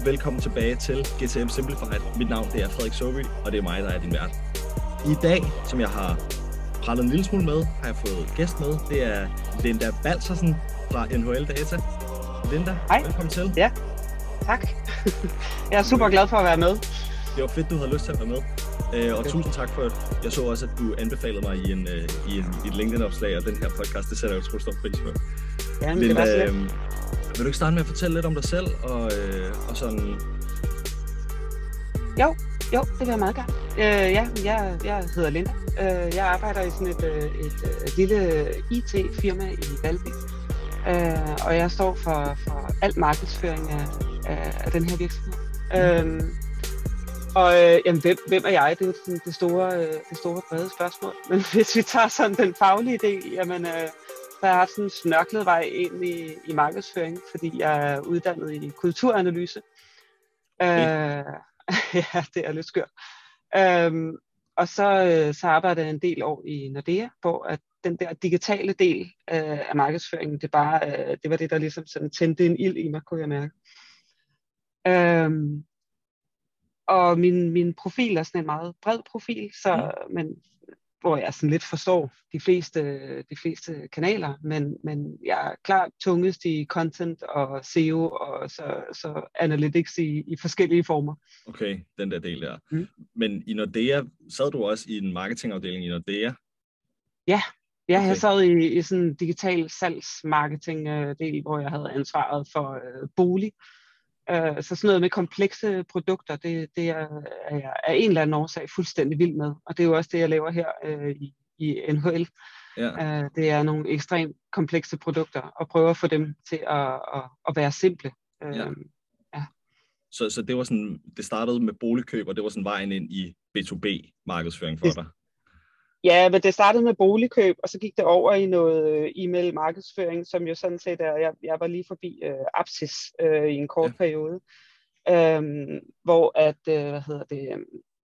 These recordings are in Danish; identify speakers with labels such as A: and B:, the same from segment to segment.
A: og velkommen tilbage til GTM Simplified. Mit navn det er Frederik Soby, og det er mig, der er din vært. I dag, som jeg har prallet en lille smule med, har jeg fået gæst med. Det er Linda Balsersen fra NHL Data. Linda,
B: Hej.
A: velkommen til.
B: Ja, tak. Jeg er super glad for at være med.
A: Det var fedt, du havde lyst til at være med. Øh, og
B: Okay.
A: tusind tak for, jeg så også, at du anbefalede mig i, en, øh, i, en, i et LinkedIn-opslag, og den her podcast, det sætter jeg utrolig stor pris på.
B: Jamen, det var så
A: vil du ikke starte med at fortælle lidt om dig selv, og, øh, og sådan,
B: Jo, det vil jeg meget gerne. Øh, ja, jeg, jeg hedder Linda. Øh, jeg arbejder i sådan et, øh, et, øh, lille IT-firma i Valby. Øh, og jeg står for, for alt markedsføring af, af, af den her virksomhed. Øh, og øh, jamen, hvem, hvem er jeg? Det er jo sådan det store, øh, det store brede spørgsmål. Men hvis vi tager sådan den faglige del, jamen, øh, jeg haft sådan en snørklet vej ind i, i markedsføring, fordi jeg er uddannet i kulturanalyse. Øh, ja, det er lidt skørt. Øhm, og så, øh, så arbejdede jeg en del år i Nordea, hvor at den der digitale del øh, af markedsføringen, det, bare, øh, det var det, der ligesom sådan tændte en ild i mig, kunne jeg mærke. Øhm, og min, min profil er sådan en meget bred profil, så, mm. men, hvor jeg sådan lidt forstår de fleste, de fleste kanaler, men, men jeg er klart tungest i content og SEO og så, så analytics i, i forskellige former.
A: okay, den der del der.
B: Mm.
A: Men i Nordea, sad du også i en marketingafdeling i Nordea?
B: Ja,
A: Okay.
B: jeg sad i, i sådan en digital salgsmarketing øh, hvor jeg havde ansvaret for øh, bolig. Øh, så sådan noget med komplekse produkter, det, det er, er jeg af en eller anden årsag fuldstændig vild med. Og det er jo også det, jeg laver her øh, i, i NHL.
A: Ja.
B: Øh, det er nogle ekstremt komplekse produkter, og prøve at få dem til at, at, at være simple. Øh,
A: Ja. Så, så det var sådan, det startede med boligkøb, og det var sådan vejen ind i B2B-markedsføring for
B: Det-
A: dig?
B: Ja, men det startede med boligkøb, og så gik det over i noget øh, e-mail markedsføring, som jo sådan set er, jeg, jeg var lige forbi øh, Apsis øh, i en kort
A: Ja.
B: periode, øhm, hvor at, øh, hvad hedder det, øh,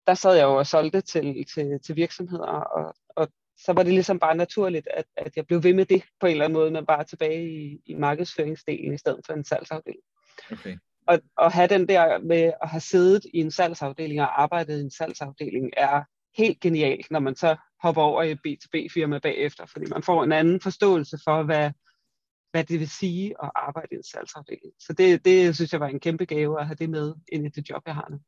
B: der sad jeg jo og solgte til, til, til virksomheder, og, og så var det ligesom bare naturligt, at, at jeg blev ved med det på en eller anden måde, men bare tilbage i, i markedsføringsdelen i stedet for en salgsafdeling.
A: Okay.
B: Og, og have den der med at have siddet i en salgsafdeling og arbejdet i en salgsafdeling er helt genialt, når man så hopper over i et B2B-firma bagefter, fordi man får en anden forståelse for, hvad, hvad det vil sige at arbejde i en salgsafdeling. Så det, det synes jeg var en kæmpe gave at have det med ind i det job, jeg har nu.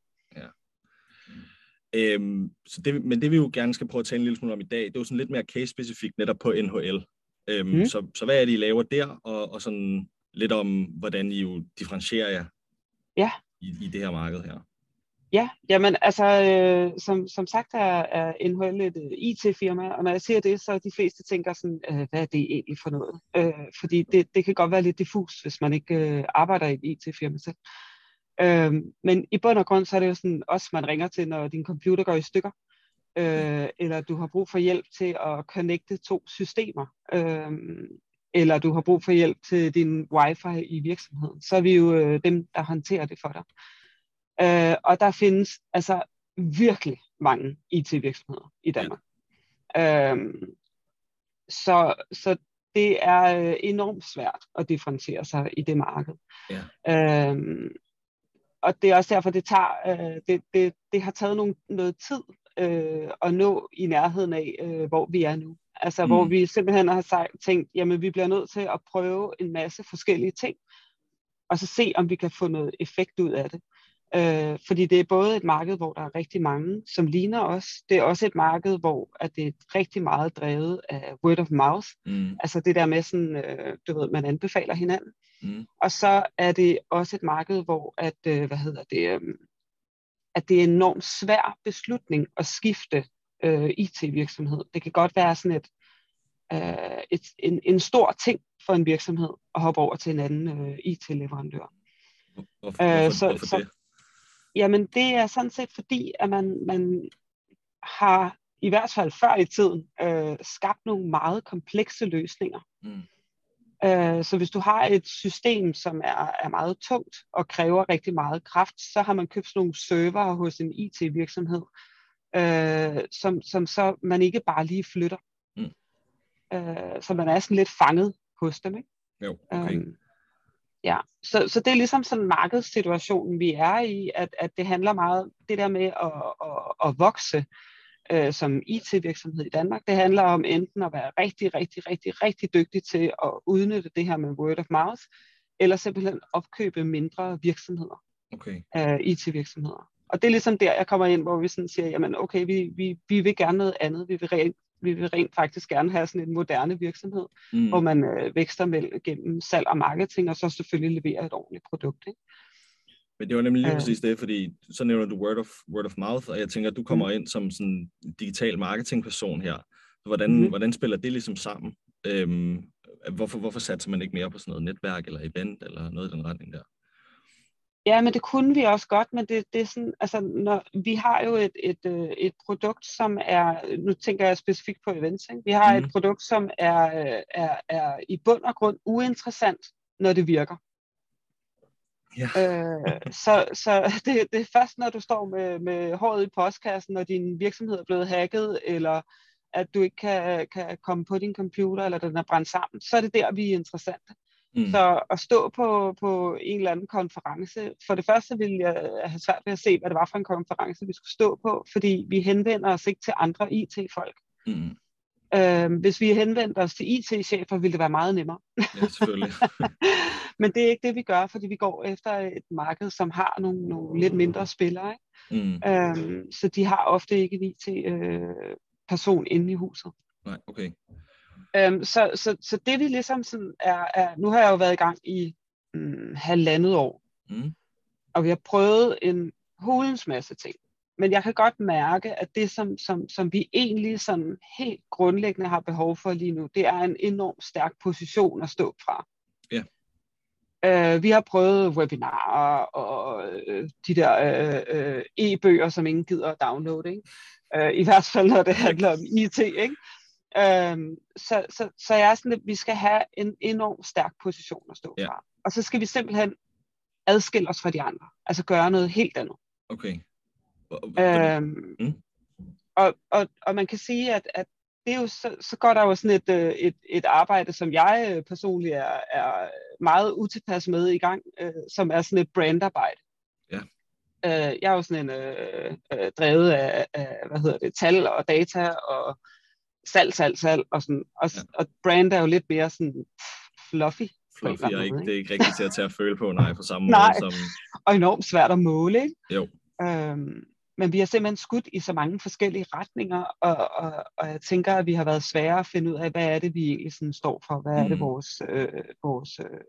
A: Øhm, så det, men det vi jo gerne skal prøve at tale en lille smule om i dag, det er jo sådan lidt mere case-specifikt netop på NHL. Øhm,
B: Mm.
A: så, så hvad er det, I laver der, og, og sådan lidt om, hvordan I jo differentierer jer
B: Ja.
A: i, i det her marked her.
B: Ja, jamen altså, øh, som, som sagt er, er NHL et øh, IT-firma, og når jeg siger det, så er de fleste tænker sådan, øh, hvad er det egentlig for noget? Øh, fordi det, det kan godt være lidt diffus, hvis man ikke øh, arbejder i et IT-firma selv. Øh, men i bund og grund, så er det jo sådan, også man ringer til, når din computer går i stykker, øh, eller du har brug for hjælp til at connecte to systemer, øh, eller du har brug for hjælp til din wifi i virksomheden, så er vi jo øh, dem, der håndterer det for dig. Øh, og der findes altså virkelig mange IT-virksomheder i Danmark. Ja. Øhm, så, så det er øh, enormt svært at differentiere sig i det marked.
A: Ja.
B: Øhm, og det er også derfor, det tager, øh, det, det, det har taget nogle, noget tid øh, at nå i nærheden af, øh, hvor vi er nu. Altså mm. hvor vi simpelthen har sagt, tænkt, jamen vi bliver nødt til at prøve en masse forskellige ting, og så se, om vi kan få noget effekt ud af det. Øh, fordi det er både et marked, hvor der er rigtig mange, som ligner os. Det er også et marked, hvor at det er rigtig meget drevet af word of mouth.
A: Mm,
B: Altså det der med sådan, øh, du ved, man anbefaler hinanden.
A: mm,
B: Og så er det også et marked, hvor at, øh, hvad hedder det, øh, at det er en enormt svær beslutning at skifte øh, IT-virksomhed. Det kan godt være sådan et, øh, et en, en stor ting for en virksomhed at hoppe over til en anden øh, IT-leverandør.
A: Hvorfor,
B: Øh,
A: hvorfor,
B: så-
A: hvorfor
B: så-
A: det?
B: Jamen det er sådan set fordi, at man, man har i hvert fald før i tiden øh, skabt nogle meget komplekse løsninger.
A: Mm,
B: Øh, så hvis du har et system, som er, er meget tungt og kræver rigtig meget kraft, så har man købt sådan nogle server hos en IT-virksomhed, øh, som, som så man ikke bare lige flytter.
A: Mm.
B: Øh, så man er sådan lidt fanget hos dem. Ikke?
A: jo, okay.
B: Øhm, Ja, så, så det er ligesom sådan markedssituationen, vi er i, at, at det handler meget, det der med at, at, at vokse øh, som IT-virksomhed i Danmark, det handler om enten at være rigtig, rigtig, rigtig, rigtig dygtig til at udnytte det her med word of mouth, eller simpelthen opkøbe mindre virksomheder,
A: Okay.
B: øh, IT-virksomheder. Og det er ligesom der, jeg kommer ind, hvor vi sådan siger, jamen okay, vi, vi, vi vil gerne noget andet, vi vil rent vi vil rent faktisk gerne have sådan en moderne virksomhed, mm. hvor man øh, vækster med, gennem salg og marketing, og så selvfølgelig leverer et ordentligt produkt. Ikke?
A: Men det var nemlig lige øh. præcis det, fordi så nævner du word of, word of mouth, og jeg tænker, at du kommer mm. ind som sådan digital marketingperson her. Hvordan, mm. hvordan spiller det ligesom sammen? Øhm, hvorfor, hvorfor satser man ikke mere på sådan noget netværk eller event eller noget i den retning der?
B: Ja, men det kunne vi også godt, men det, det er sådan, altså, når, vi har jo et, et, øh, et produkt, som er, nu tænker jeg specifikt på events, ikke? vi har mm. et produkt, som er, er, er i bund og grund uinteressant, når det virker. Ja. øh, så så det, det er først, når du står med, med håret i postkassen, når din virksomhed er blevet hacket, eller at du ikke kan, kan komme på din computer, eller den er brændt sammen, så er det der, vi er interessante. Mm. Så at stå på, på en eller anden konference, for det første ville jeg have svært ved at se, hvad det var for en konference, vi skulle stå på, fordi vi henvender os ikke til andre IT-folk. Mm. Øh, hvis vi henvendte os til IT-chefer, ville det være meget nemmere.
A: Ja, selvfølgelig.
B: Men det er ikke det, vi gør, fordi vi går efter et marked, som har nogle, nogle lidt mindre spillere. Ikke? Mm. Øh, så de har ofte ikke en IT-person øh, inde i huset.
A: Nej, okay.
B: Øhm, så, så, så det vi ligesom sådan er, er, nu har jeg jo været i gang i mm, halvandet år, mm. og vi har prøvet en hulens masse ting. Men jeg kan godt mærke, at det, som, som, som vi egentlig sådan helt grundlæggende har behov for lige nu, det er en enormt stærk position at stå fra.
A: Ja.
B: Øh, vi har prøvet webinarer og øh, de der øh, øh, e-bøger, som ingen gider at downloade. Ikke? Øh, I hvert fald, når det handler om IT. Ikke? Øhm, så, så, så jeg er sådan, at vi skal have en enorm stærk position at stå ja. fra. Og så skal vi simpelthen adskille os fra de andre. Altså gøre noget helt andet.
A: Okay.
B: Øhm, mm. og, og, og man kan sige, at, at det er jo så, så går der jo sådan et, øh, et, et arbejde, som jeg øh, personligt er, er meget utilpas med i gang, øh, som er sådan et brandarbejde.
A: Ja.
B: Øh, jeg er jo sådan en øh, øh, drevet af, af, hvad hedder det, tal og data og salg, salg, salg, og, sådan, og, ja. og brand er jo lidt mere sådan fluffy.
A: Fluffy er ikke, det er ikke rigtigt til at tage at føle på, nej, på samme
B: nej,
A: måde
B: som... og enormt svært at måle, ikke?
A: Jo.
B: Øhm, men vi har simpelthen skudt i så mange forskellige retninger, og, og, og jeg tænker, at vi har været svære at finde ud af, hvad er det, vi egentlig sådan står for? Hvad er mm. det, vores, øh, vores øh,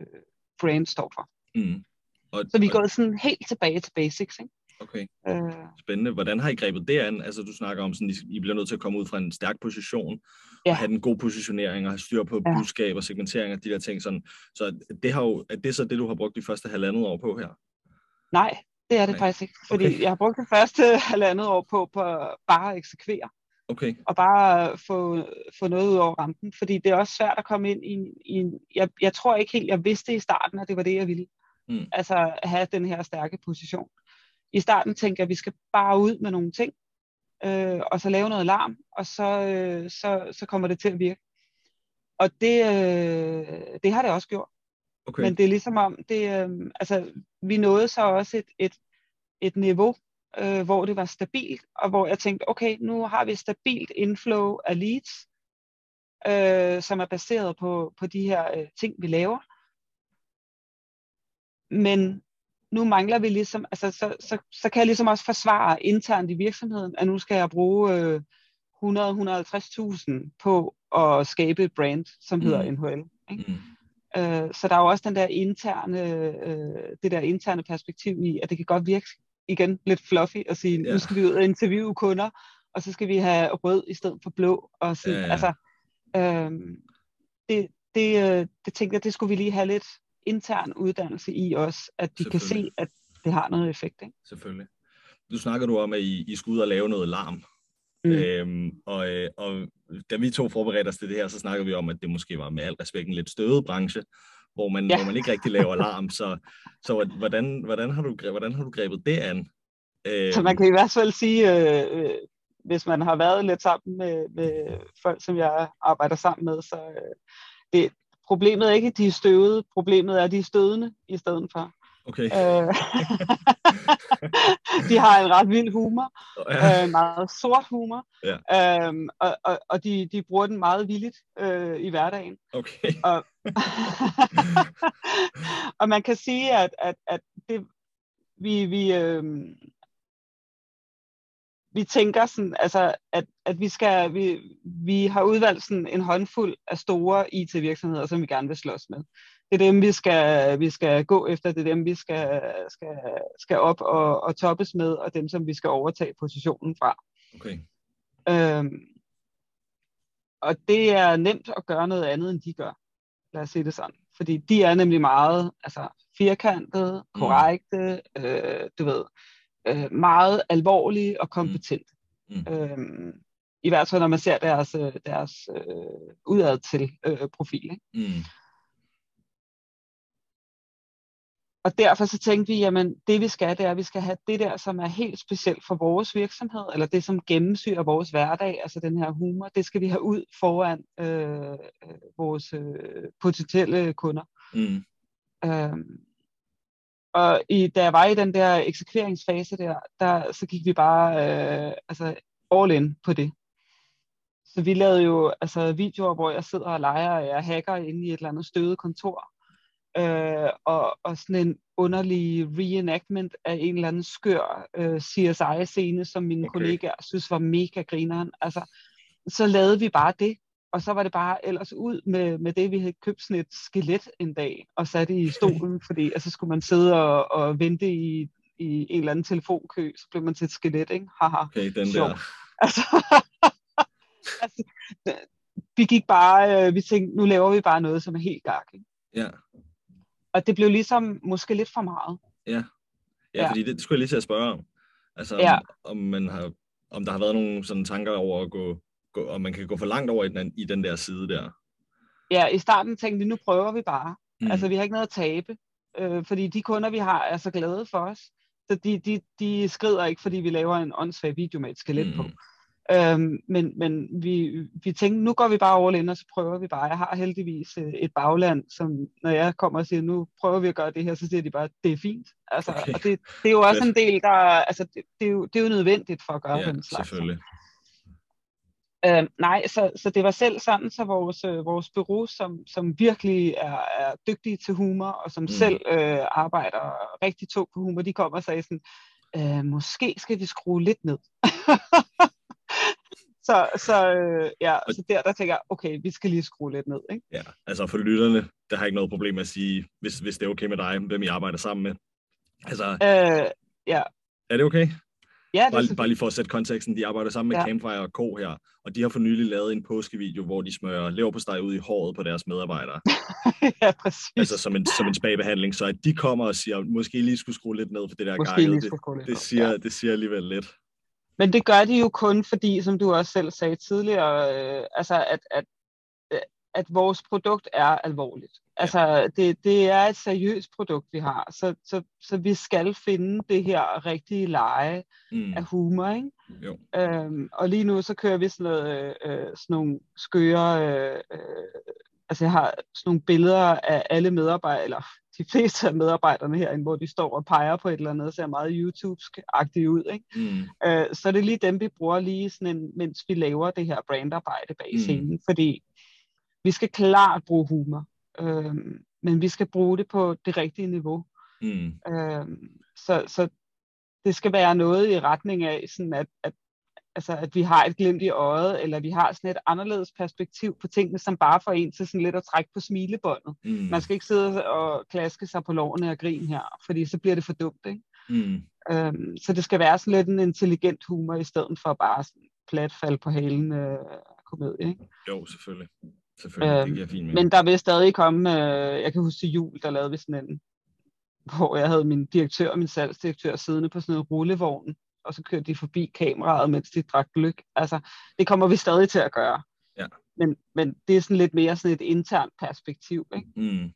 B: øh, brand står for? Mm. Og, så vi er gået sådan helt tilbage til basics, ikke?
A: Okay. Øh. Spændende. Hvordan har I grebet det an? Altså, du snakker om, sådan, I bliver nødt til at komme ud fra en stærk position, ja. og have en god positionering, og have styr på ja. budskab og segmentering og de der ting. Sådan. Så det har jo, er det så det, du har brugt de første halvandet år på her?
B: Nej, det er det Nej. faktisk ikke. Fordi okay. jeg har brugt det første halvandet år på, på bare at eksekvere.
A: Okay.
B: Og bare få, få noget ud over rampen. Fordi det er også svært at komme ind i, i en... Jeg, jeg tror ikke helt, jeg vidste i starten, at det var det, jeg ville. Mm. Altså have den her stærke position i starten tænkte jeg, at vi skal bare ud med nogle ting, øh, og så lave noget larm, og så, øh, så, så kommer det til at virke. Og det, øh, det har det også gjort. Okay. Men det er ligesom om, det, øh, altså, vi nåede så også et, et, et niveau, øh, hvor det var stabilt, og hvor jeg tænkte, okay, nu har vi et stabilt inflow af leads, øh, som er baseret på, på de her øh, ting, vi laver. Men nu mangler vi ligesom, altså så, så, så kan jeg ligesom også forsvare internt i virksomheden, at nu skal jeg bruge øh, 100-150.000 på at skabe et brand, som hedder mm. NHL. Ikke? Mm. Øh, så der er jo også den der interne, øh, det der interne perspektiv i, at det kan godt virke igen lidt fluffy at sige, yeah. nu skal vi ud og interviewe kunder, og så skal vi have rød i stedet for blå. Og så, yeah. altså, øh, det, det, øh, det tænkte jeg, det skulle vi lige have lidt intern uddannelse i os, at de kan se, at det har noget effekt. Ikke?
A: Selvfølgelig. Nu snakker du om, at I, I skulle ud og lave noget larm. Mm. Øhm, og, øh, og da vi to forberedte os til det her, så snakker vi om, at det måske var med al respekt en lidt støvet branche, hvor man, ja. hvor man ikke rigtig laver larm. Så, så hvordan, hvordan, har du, hvordan har du grebet det an?
B: Øhm, så man kan i hvert fald sige, øh, øh, hvis man har været lidt sammen med, med folk, som jeg arbejder sammen med, så øh, det, problemet er ikke, at de er støvede. Problemet er, at de er stødende i stedet for.
A: Okay.
B: Øh, de har en ret vild humor,
A: Ja.
B: øh, meget sort humor,
A: Ja.
B: øhm, og, og, og de, de bruger den meget villigt øh, i hverdagen.
A: Okay.
B: og man kan sige, at, at, at det, vi, vi, øh, vi tænker sådan, altså, at, at vi, skal, vi, vi har udvalgt sådan en håndfuld af store IT-virksomheder, som vi gerne vil slås med. Det er dem, vi skal, vi skal gå efter, det er dem, vi skal, skal, skal op og, og toppes med, og dem, som vi skal overtage positionen fra.
A: Okay.
B: Øhm, og det er nemt at gøre noget andet, end de gør. Lad os sige det sådan. Fordi de er nemlig meget altså, firkantede, korrekte, mm. øh, du ved, øh, meget alvorlige og kompetente.
A: Mm. Mm.
B: Øhm, I hvert fald, når man ser deres, øh, deres øh, udad til øh, profil. Ikke?
A: Mm.
B: Og derfor så tænkte vi, jamen det vi skal, det er, at vi skal have det der, som er helt specielt for vores virksomhed, eller det, som gennemsyrer vores hverdag, altså den her humor, det skal vi have ud foran øh, øh, vores øh, potentielle kunder.
A: Mm.
B: Øhm, og i, da jeg var i den der eksekveringsfase der, der så gik vi bare øh, altså all in på det. Så vi lavede jo altså, videoer, hvor jeg sidder og leger, og jeg hacker inde i et eller andet støvet kontor. Øh, og, og sådan en underlig reenactment af en eller anden skør øh, CSI-scene, som mine
A: Okay.
B: kollegaer synes var mega grineren. Altså, så lavede vi bare det, og så var det bare ellers ud med, med det, vi havde købt sådan et skelet en dag, og sat i stolen, fordi altså, så skulle man sidde og, og vente i, i en eller anden telefonkø, så blev man til et skelet, ikke? Haha.
A: Okay, den
B: Sjovt.
A: der.
B: Altså, altså, vi gik bare, øh, vi tænkte, nu laver vi bare noget, som er helt gak. Ikke?
A: Ja.
B: Og det blev ligesom måske lidt for meget.
A: Ja,
B: Ja.
A: fordi det skulle jeg lige til at spørge om. Altså, om,
B: Ja.
A: om, man har, om der har været nogle sådan tanker over at gå, gå, om man kan gå for langt over i den, i den der side der.
B: Ja, i starten tænkte vi, nu prøver vi bare.
A: Mm.
B: Altså, vi har ikke noget at tabe. Øh, fordi de kunder, vi har, er så glade for os. Så de, de, de skrider ikke, fordi vi laver en åndssvag video med et skelet mm. på. Øhm, men men vi, vi tænkte, nu går vi bare all in, og så prøver vi bare. Jeg har heldigvis øh, et bagland, som når jeg kommer og siger, nu prøver vi at gøre det her, så siger de bare, det er fint. Altså,
A: Okay.
B: Og det, det er jo også en del, der, altså, det, det, er jo, det er jo nødvendigt for at gøre
A: Ja,
B: den slags.
A: selvfølgelig.
B: Øh, nej, så, så det var selv sådan, så vores, øh, vores bureau, som, som virkelig er, er dygtige til humor, og som
A: Mm.
B: selv øh, arbejder rigtig tungt på humor, de kom og sagde sådan, øh, måske skal vi skrue lidt ned. så så, øh, ja, så der, der tænker jeg, okay, vi skal lige skrue lidt ned. Ikke?
A: Ja, altså for lytterne, der har ikke noget problem med at sige, hvis, hvis det er okay med dig, hvem I arbejder sammen med. Altså,
B: Øh, ja,
A: er det okay?
B: Ja, det er
A: Bare, bare lige for at sætte konteksten, de arbejder sammen med ja. Campfire og Co. her, og de har for nylig lavet en påskevideo, hvor de smører leverpostej ud i håret på deres medarbejdere.
B: ja, præcis.
A: altså som en, som en spagbehandling, så at de kommer og siger, måske lige skulle skrue lidt ned for det der
B: lige
A: det, det,
B: ned,
A: siger,
B: ja.
A: det siger alligevel lidt.
B: Men det gør de jo kun fordi, som du også selv sagde tidligere, øh, altså at, at, øh, at vores produkt er alvorligt. Altså det, det er et seriøst produkt, vi har, så, så, så vi skal finde det her rigtige leje
A: Mm.
B: af humor. Ikke?
A: Jo.
B: Øhm, og lige nu så kører vi sådan, noget, øh, øh, sådan nogle skøre, øh, øh, altså jeg har sådan nogle billeder af alle medarbejdere, eller de fleste af medarbejderne herinde, hvor de står og peger på et eller andet, ser meget YouTube-agtigt ud. Ikke?
A: Mm.
B: Øh, så det er lige dem, vi bruger lige sådan en, mens vi laver det her brandarbejde bag
A: Mm.
B: scenen, fordi vi skal klart bruge humor, øh, men vi skal bruge det på det rigtige niveau.
A: Mm.
B: Øh, så, så det skal være noget i retning af, sådan at, at, altså, at vi har et glimt i øjet, eller vi har sådan et anderledes perspektiv på tingene, som bare får en til sådan lidt at trække på smilebåndet.
A: Mm.
B: Man skal ikke sidde og klaske sig på lårene og grine her, fordi så bliver det for dumt. Ikke?
A: Mm.
B: Øhm, så det skal være sådan lidt en intelligent humor, i stedet for bare sådan plat fald på halen øh, komedie. Ikke?
A: Jo, selvfølgelig. Selvfølgelig,
B: Øhm,
A: det giver fint
B: Men der vil stadig komme, øh, jeg kan huske til jul, der lavede vi sådan en, hvor jeg havde min direktør og min salgsdirektør siddende på sådan en rullevogn, og så kørte de forbi kameraet, mens de drak gløk. Altså, det kommer vi stadig til at gøre.
A: Ja.
B: Men, men det er sådan lidt mere sådan et internt perspektiv, ikke?
A: Mm.
B: Øhm,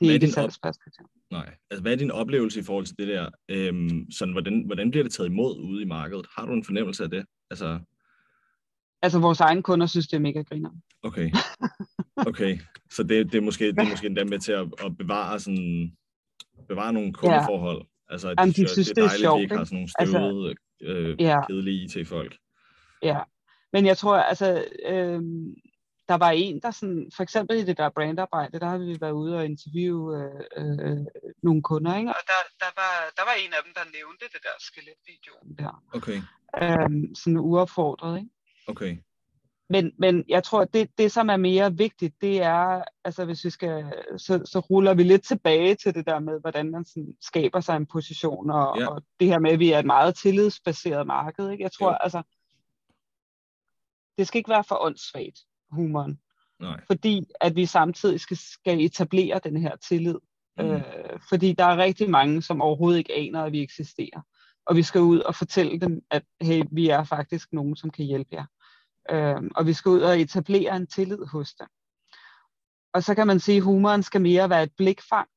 B: det er
A: er
B: ikke et salgsperspektiv.
A: Nej. Altså, hvad er din oplevelse i forhold til det der? Øhm, sådan, hvordan, hvordan bliver det taget imod ude i markedet? Har du en fornemmelse af det? Altså,
B: Altså, vores egne kunder synes, det er mega griner.
A: okay. Okay. Så det, det, er måske, det er måske endda med til at, at bevare, sådan, bevare nogle kundeforhold. Ja. Altså,
B: Jamen, de synes, det er,
A: det er dejligt,
B: sjovt,
A: at vi ikke har sådan nogle støvede, altså, øh,
B: ja.
A: kedelige IT-folk.
B: Ja, men jeg tror, altså, øh, der var en, der sådan, for eksempel i det der brandarbejde, der har vi været ude og interviewe øh, øh, nogle kunder, ikke? og der, der, var, der var en af dem, der nævnte det der skeletvideoen der.
A: Okay.
B: Øh, sådan uopfordret, ikke?
A: Okay.
B: Men, men jeg tror, at det, det, som er mere vigtigt, det er, altså hvis vi skal, så, så ruller vi lidt tilbage til det der med, hvordan man sådan skaber sig en position, og,
A: Ja.
B: og det her med, at vi er et meget tillidsbaseret marked. Ikke? Jeg tror,
A: Jo.
B: altså, det skal ikke være for åndssvagt, humoren,
A: Nej.
B: fordi at vi samtidig skal, skal etablere den her tillid.
A: Mm.
B: Øh, fordi der er rigtig mange, som overhovedet ikke aner, at vi eksisterer. Og vi skal ud og fortælle dem, at hey, vi er faktisk nogen, som kan hjælpe jer. Øh, og vi skal ud og etablere en tillid hos dem. Og så kan man sige, at humoren skal mere være et blikfang,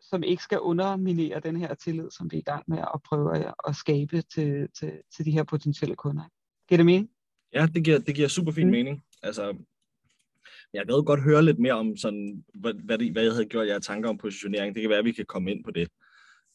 B: som ikke skal underminere den her tillid, som vi er i gang med at prøve at, at skabe til, til, til de her potentielle kunder. Giver det mening?
A: Ja, det giver, det giver super fin
B: Mm.
A: mening. Altså, jeg gad godt høre lidt mere om, sådan, hvad, hvad, det, hvad jeg havde gjort jer tanker om positionering. Det kan være, at vi kan komme ind på det.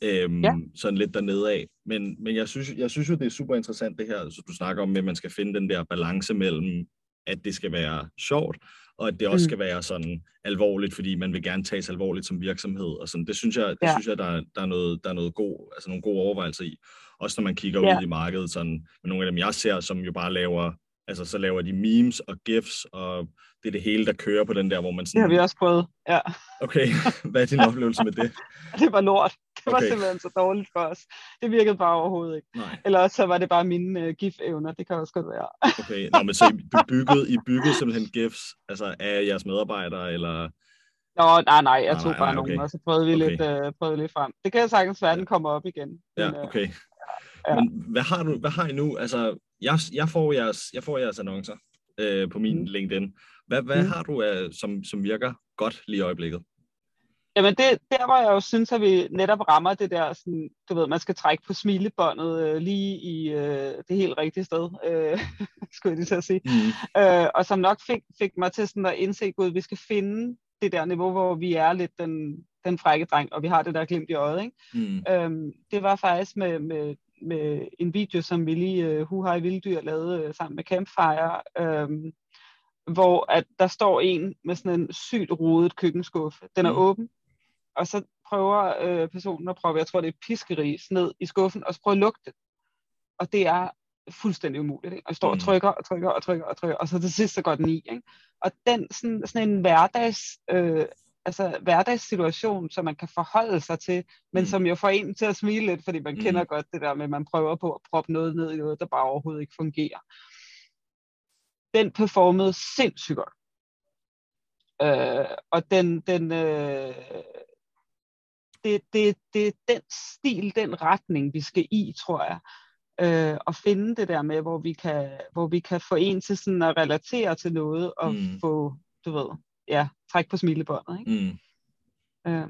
A: Øhm,
B: Ja.
A: Sådan lidt dernede af. Men, men jeg, synes, jeg synes jo, det er super interessant det her, så du snakker om, at man skal finde den der balance mellem, at det skal være sjovt, og at det også
B: Mm.
A: skal være sådan alvorligt, fordi man vil gerne tages alvorligt som virksomhed. Og sådan. Det synes jeg, det
B: Ja.
A: synes jeg der, er- der, er noget, der er noget god, altså nogle gode overvejelser i. Også når man kigger
B: Ja.
A: ud i markedet, sådan, med nogle af dem, jeg ser, som jo bare laver, altså så laver de memes og gifs, og det er det hele, der kører på den der, hvor man
B: Det har
A: sådan,
B: vi også prøvet. Ja,
A: okay, hvad er din oplevelse med det?
B: det var lort. Det var
A: Okay.
B: simpelthen så dårligt for os. Det virkede bare overhovedet ikke.
A: Nej,
B: Eller også så var det bare mine uh, gif-evner. Det kan også godt være.
A: okay. Nå, men så I byggede, I byggede simpelthen gifs, altså af jeres medarbejdere, eller...
B: Nå, nej, nej, jeg
A: Nej,
B: tog
A: nej,
B: bare
A: nej, okay.
B: nogen, og så prøvede vi,
A: Okay.
B: lidt, uh, prøvede lidt frem. Det kan sagtens være, at den kommer op igen.
A: Ja,
B: Men, øh,
A: okay.
B: ja.
A: Men hvad har du, hvad har I nu? Altså, jeg, jeg, får, jeres, jeg får jeres annoncer øh, på min
B: Mm.
A: LinkedIn. Hvad, hvad
B: Mm.
A: har du, af, som, som virker godt lige i øjeblikket?
B: Jamen det, der hvor jeg jo synes, at vi netop rammer det der, sådan, du ved, man skal trække på smilebåndet øh, lige i øh, det helt rigtige sted, øh, skulle jeg lige at sige.
A: Mm.
B: Øh, og som nok fik, fik mig til sådan at indse, at vi skal finde det der niveau, hvor vi er lidt den, den frække dreng, og vi har det der glimt i øjet. Ikke?
A: Mm.
B: Øhm, det var faktisk med, med, med en video, som vi lige, uh, Huhaj Vilddyr lavede uh, sammen med Campfire, øhm, hvor at der står en med sådan en sygt rodet køkkenskuffe. Den er
A: Mm.
B: åben, og så prøver øh, personen at prøve, jeg tror det er piskeris, ned i skuffen, og så prøver at lugte det. Og det er fuldstændig umuligt. Ikke? Og står og
A: Mm.
B: trykker og trykker og trykker og trykker, og så til sidst så går den i. Ikke? Og den sådan, sådan en hverdags, øh, altså hverdagssituation, som man kan forholde sig til, men
A: Mm.
B: som jo får en til at smile lidt, fordi man
A: Mm.
B: kender godt det der med, at man prøver på at proppe noget ned i noget, der bare overhovedet ikke fungerer. Den performede sindssygt godt. Øh, og den, den øh, det, det, det er den stil, den retning, vi skal i, tror jeg. Øh, og finde det der med, hvor vi kan, hvor vi kan få en til sådan at relatere til noget, og
A: Mm.
B: mm. få, du ved, ja, træk på smilebåndet. Ikke?
A: Mm.
B: Øh,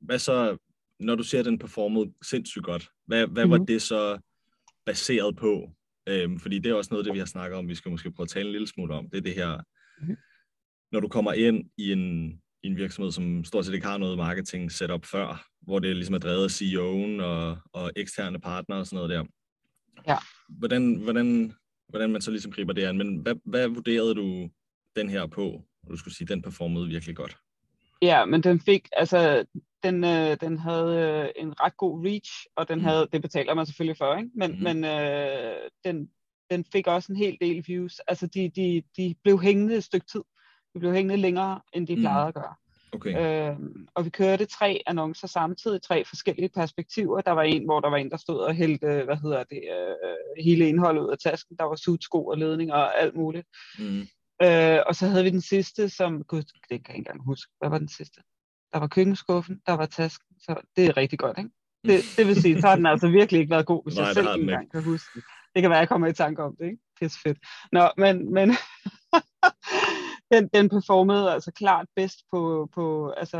A: Hvad så, når du at den performede sindssygt godt, hvad, hvad var
B: Mhm.
A: det så baseret på? Øhm, fordi det er også noget det, vi har snakket om, vi skal måske prøve at tale en lille smule om. Det er det her,
B: Mhm.
A: når du kommer ind i en, i en virksomhed, som stort set ikke har noget marketing setup før, hvor det ligesom er drevet af CEO'en og, og eksterne partnere og sådan noget der.
B: Ja.
A: Hvordan, hvordan, hvordan man så ligesom griber det an. Men hvad, hvad vurderede du den her på? Du skulle sige, den performede virkelig godt.
B: Ja, men den fik, altså, den, øh, den havde øh, en ret god reach, og den
A: Mm.
B: havde, det betaler man selvfølgelig for, ikke? Men,
A: Mhm.
B: men øh, den, den fik også en hel del views. Altså, de, de, de blev hængende et stykke tid. De blev hængende længere, end de
A: Mm.
B: plejede at gøre.
A: Okay.
B: Øh, og vi kørte tre annoncer samtidig, tre forskellige perspektiver. Der var en, hvor der var en, der stod og hældte, hvad hedder det, øh, hele indholdet ud af tasken. Der var sutsko og ledning og alt muligt.
A: Mm.
B: Øh, og så havde vi den sidste, som, gud, det kan jeg ikke engang huske. Hvad var den sidste? Der var køkkenskuffen, der var tasken, så det er rigtig godt, ikke? Det, det vil sige, så har den altså virkelig ikke været god, hvis
A: Nej,
B: jeg selv ikke engang kan huske den. Det kan være, jeg kommer i tanke om det, ikke? Pisse fedt. Nå, men, men den, den performede altså klart bedst på, på altså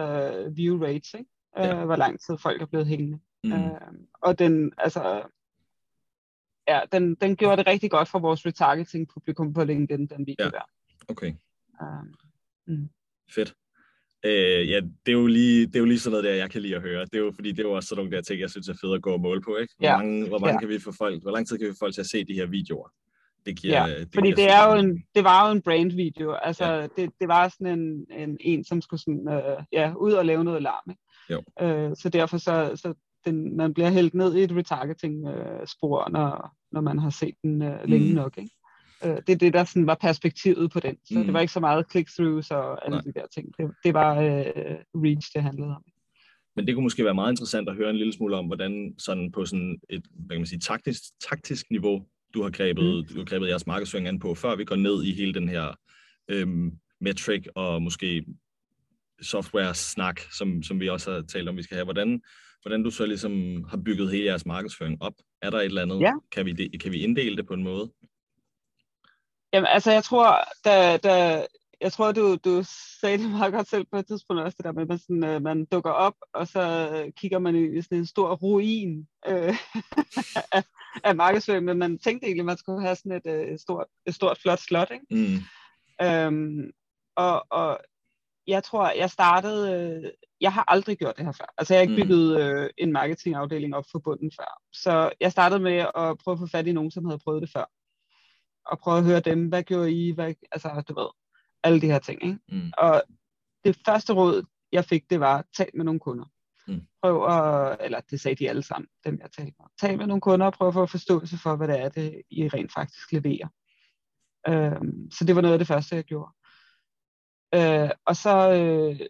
B: view rates, ikke?
A: Ja.
B: Øh, hvor lang tid folk er blevet hængende.
A: Mm.
B: Øh, og den, altså, ja, den, den gjorde det rigtig godt for vores retargeting publikum på LinkedIn, den video
A: Ja.
B: der.
A: Okay.
B: Um, mm.
A: Fedt. Øh, ja, det er, jo lige, det er jo lige sådan noget der, jeg kan lide at høre. Det er jo fordi, det er jo også sådan nogle der ting, jeg synes er fedt at gå og måle på, ikke? Hvor,
B: Ja.
A: mange, hvor, mange
B: Ja.
A: kan vi få folk, hvor lang tid kan vi få folk til at se de her videoer? Det giver,
B: Ja,
A: det
B: Fordi
A: giver
B: det, er jo en, det var jo en brand-video. Altså, ja. det, det var sådan en, en, en som skulle sådan, øh, ja, ud og lave noget larm. Ikke?
A: Jo.
B: Øh, så derfor så, så den, man bliver hældt ned i et retargeting-spor, når, når man har set den øh, længe
A: Mm.
B: nok. Ikke? Øh, det er det, der sådan var perspektivet på den. Så
A: Mm.
B: det var ikke så meget click-throughs og alle
A: Nej.
B: de der ting. Det, det var øh, reach, det handlede om.
A: Men det kunne måske være meget interessant at høre en lille smule om, hvordan sådan på sådan et hvad kan man sige, taktisk, taktisk niveau, du har grebet, mm. du har grebet jeres markedsføring an på, før vi går ned i hele den her øhm, metric og måske software-snak, som, som vi også har talt om, vi skal have. Hvordan, hvordan du så ligesom har bygget hele jeres markedsføring op? Er der et eller andet?
B: Ja.
A: Kan, vi det, kan vi inddele det på en måde?
B: Jamen, altså, jeg tror, da, da, jeg tror, du, du sagde det meget godt selv på et tidspunkt også, det der med, at man, sådan, øh, man dukker op, og så øh, kigger man i sådan en stor ruin øh, af, af markedsføring, men man tænkte egentlig, at man skulle have sådan et, øh, et, stort, et stort, flot slot, ikke?
A: Mm.
B: Øhm, og, og jeg tror, jeg startede, øh, jeg har aldrig gjort det her før. Altså jeg har ikke
A: Mm.
B: bygget øh, en marketingafdeling op for bunden før. Så jeg startede med at prøve at få fat i nogen, som havde prøvet det før. Og prøve at høre dem, hvad gjorde I, hvad, altså du ved, alle de her ting. Ikke?
A: Mm.
B: Og det første råd, jeg fik, det var, tal med nogle kunder.
A: Mm.
B: Prøv at, eller det sagde de alle sammen, dem jeg talte med. Tal med nogle kunder og prøv at få forståelse for, hvad det er, det I rent faktisk leverer. Øhm, så det var noget af det første, jeg gjorde. Øh, og så, øh,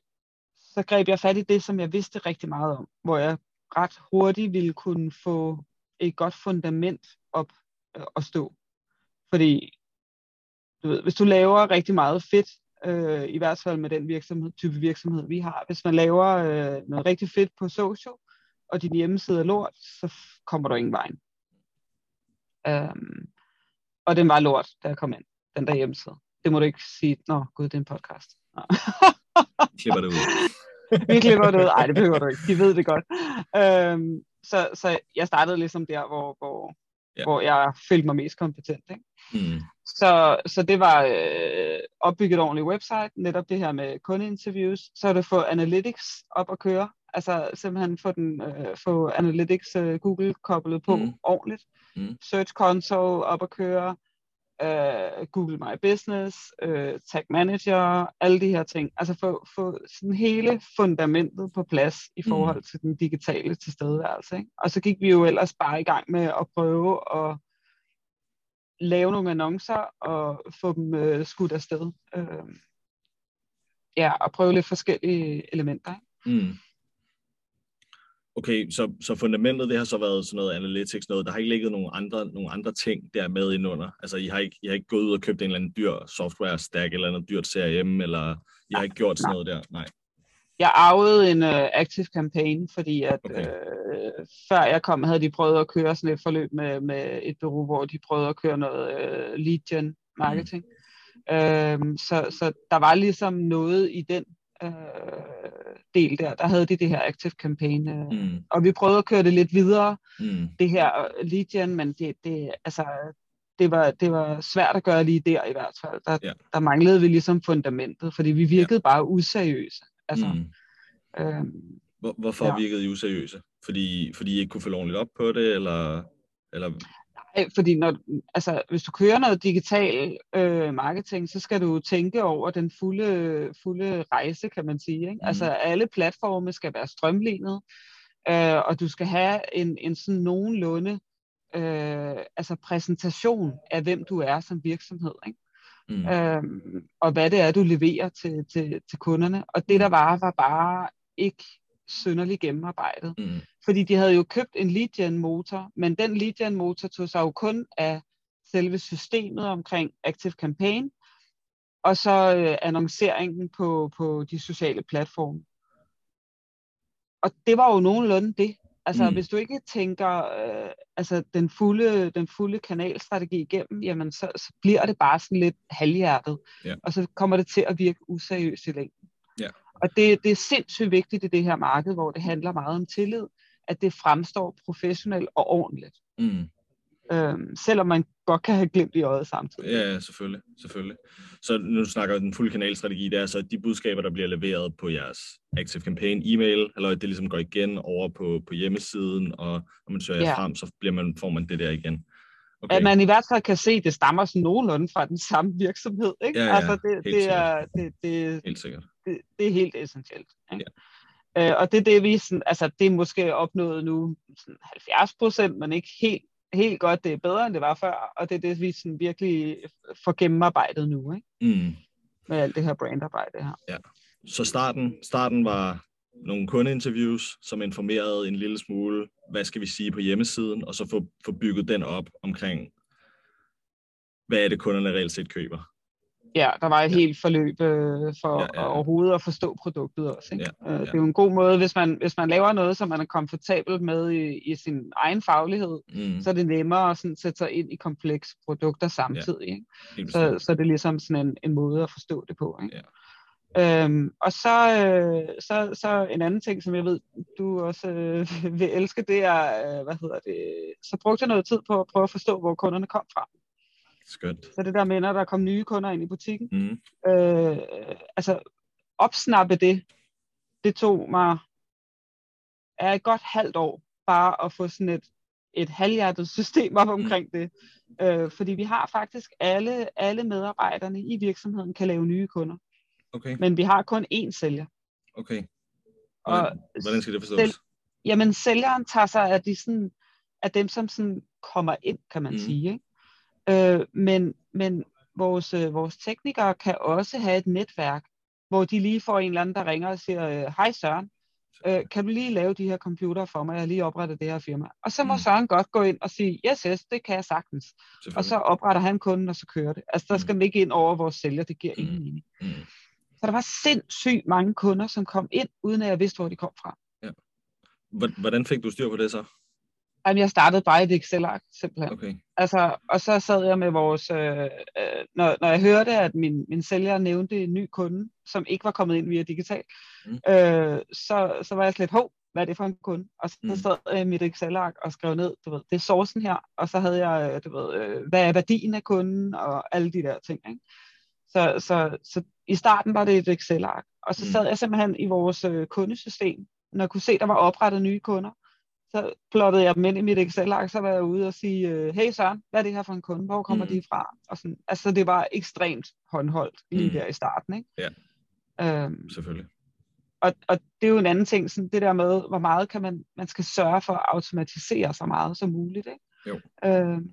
B: så greb jeg fat i det, som jeg vidste rigtig meget om, hvor jeg ret hurtigt ville kunne få et godt fundament op øh, at stå. Fordi, du ved, hvis du laver rigtig meget fedt, øh, i hvert fald med den virksomhed, type virksomhed, vi har, hvis man laver øh, noget rigtig fedt på social, og din hjemmeside er lort, så kommer du ingen vejen. Øhm, og den var lort, da jeg kom ind, den der hjemmeside. Det må du ikke sige, nå gud, det er en podcast.
A: Klipper det ud.
B: Vi klipper det ud. Ej, det behøver du ikke. De ved det godt. Øhm, så, så jeg startede ligesom der, hvor, hvor,
A: Ja.
B: hvor jeg følte mig mest kompetent. Ikke?
A: Mm.
B: Så, så det var øh, opbygget ordentligt website, netop det her med kundeinterviews. Så er det få analytics op at køre. Altså simpelthen få, den, øh, få analytics øh, Google koblet på
A: mm.
B: ordentligt.
A: Mm.
B: Search console op at køre. Øh, Google My Business, øh, Tag Manager, alle de her ting. Altså få, få sådan hele fundamentet på plads i
A: Mm.
B: forhold til den digitale tilstedeværelse. Ikke? Og så gik vi jo ellers bare i gang med at prøve at lave nogle annoncer og få dem øh, skudt afsted. Øh, ja, og prøve lidt forskellige elementer. Ikke?
A: Mm. Okay, så, så fundamentet, det har så været sådan noget analytics, noget, der har ikke ligget nogle andre, nogle andre ting der med indunder. Altså, I har, ikke, I har ikke gået ud og købt en eller anden dyr software stack, eller noget dyrt CRM, eller I har ikke gjort sådan noget der? Nej.
B: Jeg arvede en uh, active campaign, fordi at
A: okay.
B: øh, før jeg kom, havde de prøvet at køre sådan et forløb med, med et bureau, hvor de prøvede at køre noget øh, lead gen marketing. Mm. Øhm, så, så der var ligesom noget i den øh, del der. Der havde de det her active campaign. Øh, mm. Og vi prøvede at køre det lidt videre,
A: Mm.
B: det her øh, lead gen, men det, det, altså, det, var, det var svært at gøre lige der i hvert fald. Der,
A: Ja.
B: der manglede vi ligesom fundamentet, fordi vi virkede ja. bare useriøse. Altså,
A: Mm. Hvor, hvorfor
B: Ja.
A: virkede I useriøse? Fordi, fordi I ikke kunne få ordentligt op på det, eller... eller
B: Nej, fordi når, altså, hvis du kører noget digital øh, marketing, så skal du tænke over den fulde, fulde rejse, kan man sige. Ikke? Mm. Altså alle platforme skal være strømlignet, øh, og du skal have en, en sådan nogenlunde øh, altså præsentation af, hvem du er som virksomhed. Ikke?
A: mm.
B: øhm, og hvad det er, du leverer til, til, til kunderne. Og det, der var, var bare ikke synderligt gennemarbejdet.
A: Mm.
B: Fordi de havde jo købt en lead gen motor, men den lead gen motor tog sig jo kun af selve systemet omkring Active Campaign, og så øh, annonceringen på, på de sociale platforme. Og det var jo nogenlunde det. Altså,
A: mm.
B: hvis du ikke tænker øh, altså, den, fulde, den fulde kanalstrategi igennem, jamen, så, så bliver det bare sådan lidt halvhjertet.
A: Ja.
B: Og så kommer det til at virke useriøst i længden. Og det, det er sindssygt vigtigt i det her marked, hvor det handler meget om tillid, at det fremstår professionelt og ordentligt.
A: Mm.
B: Øhm, selvom man godt kan have glemt i øjet samtidig.
A: Ja, selvfølgelig, selvfølgelig. Så nu snakker den fulde kanalstrategi, det er så de budskaber, der bliver leveret på jeres Active Campaign e-mail, eller det ligesom går igen over på, på hjemmesiden, og når man søger ja. frem, så bliver man, får man det der igen.
B: Okay. At man i hvert fald kan se, at det stammer sådan nogenlunde fra den samme virksomhed. Ikke?
A: Ja, ja,
B: altså det,
A: helt
B: det, er, det, det,
A: Helt sikkert.
B: Det, det er helt essentielt. Ikke? Ja. Øh, og det er det, vi sådan, altså det er måske opnået nu sådan 70 procent, men ikke helt, helt godt. Det er bedre, end det var før, og det er det, vi sådan virkelig får gennemarbejdet nu, ikke?
A: Mm.
B: med alt det her brandarbejde her.
A: Ja. Så starten, starten var nogle kundeinterviews, som informerede en lille smule, hvad skal vi sige, på hjemmesiden, og så få, få bygget den op omkring, hvad er det, kunderne reelt set køber.
B: Ja, der var et
A: Ja.
B: ja. helt forløb øh, for
A: Ja,
B: ja,
A: ja,
B: ja.
A: ja.
B: overhovedet at forstå produktet også. Ikke?
A: Ja,
B: Øh,
A: ja.
B: Det er jo en god måde, hvis man, hvis man laver noget, som man er komfortabel med i, i sin egen faglighed,
A: Mm.
B: så er det nemmere at sådan, sætte sig ind i komplekse produkter samtidig. Ikke?
A: Helt
B: Så, så er det ligesom sådan en, en måde at forstå det på. Ikke?
A: Ja.
B: Øhm, og så, øh, så, så en anden ting, som jeg ved, du også øh, vil elske, det er, øh, hvad hedder det, så brugte jeg noget tid på at prøve at forstå, hvor kunderne kom fra.
A: Skønt.
B: Så det der med, når der kom nye kunder ind i butikken,
A: Mm.
B: øh, altså opsnappe det, det tog mig er et godt halvt år bare at få sådan et, et halvhjertet system op omkring det. Øh, fordi vi har faktisk alle, alle medarbejderne i virksomheden kan lave nye kunder,
A: Okay,
B: men vi har kun én sælger.
A: okay.
B: Og
A: Hvordan, hvordan skal det forstås?
B: selv- Jamen sælgeren tager sig af, de sådan, af dem, som sådan kommer ind, kan man mm. sige. Ikke? Øh, men men vores, øh, vores teknikere kan også have et netværk, hvor de lige får en eller anden, der ringer og siger, øh, hej Søren, øh, kan du lige lave de her computer for mig? Jeg har lige oprettet det her firma. Og så må
A: Mm.
B: mm. Søren godt gå ind og sige, yes, yes, det kan jeg sagtens. Og så opretter han kunden, og så kører det. Altså der
A: Mm.
B: skal man ikke ind over vores sælger, det giver ingen
A: Mm.
B: mening.
A: Mm.
B: Så der var sindssygt mange kunder, som kom ind, uden at jeg vidste, hvor de kom fra.
A: Hvor- Hvordan fik du styr på det så?
B: Jamen, jeg startede bare i et Excel-ark, simpelthen.
A: Okay.
B: Altså, og så sad jeg med vores, øh, øh, når, når jeg hørte, at min, min sælger nævnte en ny kunde, som ikke var kommet ind via digital,
A: Mm.
B: øh, så, så var jeg slet, hov, hvad er det for en kunde? Og så
A: Mm.
B: mm. sad jeg i mit Excel-ark og skrev ned, du ved, det er sourcen her, og så havde jeg, øh, du ved, øh, hvad er værdien af kunden, og alle de der ting, ikke? Så, så, så i starten var det et Excel-ark, og så
A: Mm.
B: sad jeg simpelthen i vores øh, kundesystem, når jeg kunne se, der var oprettet nye kunder, så plottede jeg dem ind i mit Excel-ark, så var jeg ude og sige, øh, hey Søren, hvad er det her for en kunde? Hvor kommer
A: Mm.
B: de fra? Og sådan, altså det var ekstremt håndholdt lige mm. der i starten. Ikke?
A: Ja.
B: Øhm,
A: Selvfølgelig.
B: og, og det er jo en anden ting, sådan det der med, hvor meget kan man, man skal sørge for at automatisere så meget som muligt. Ikke?
A: Jo.
B: Øhm,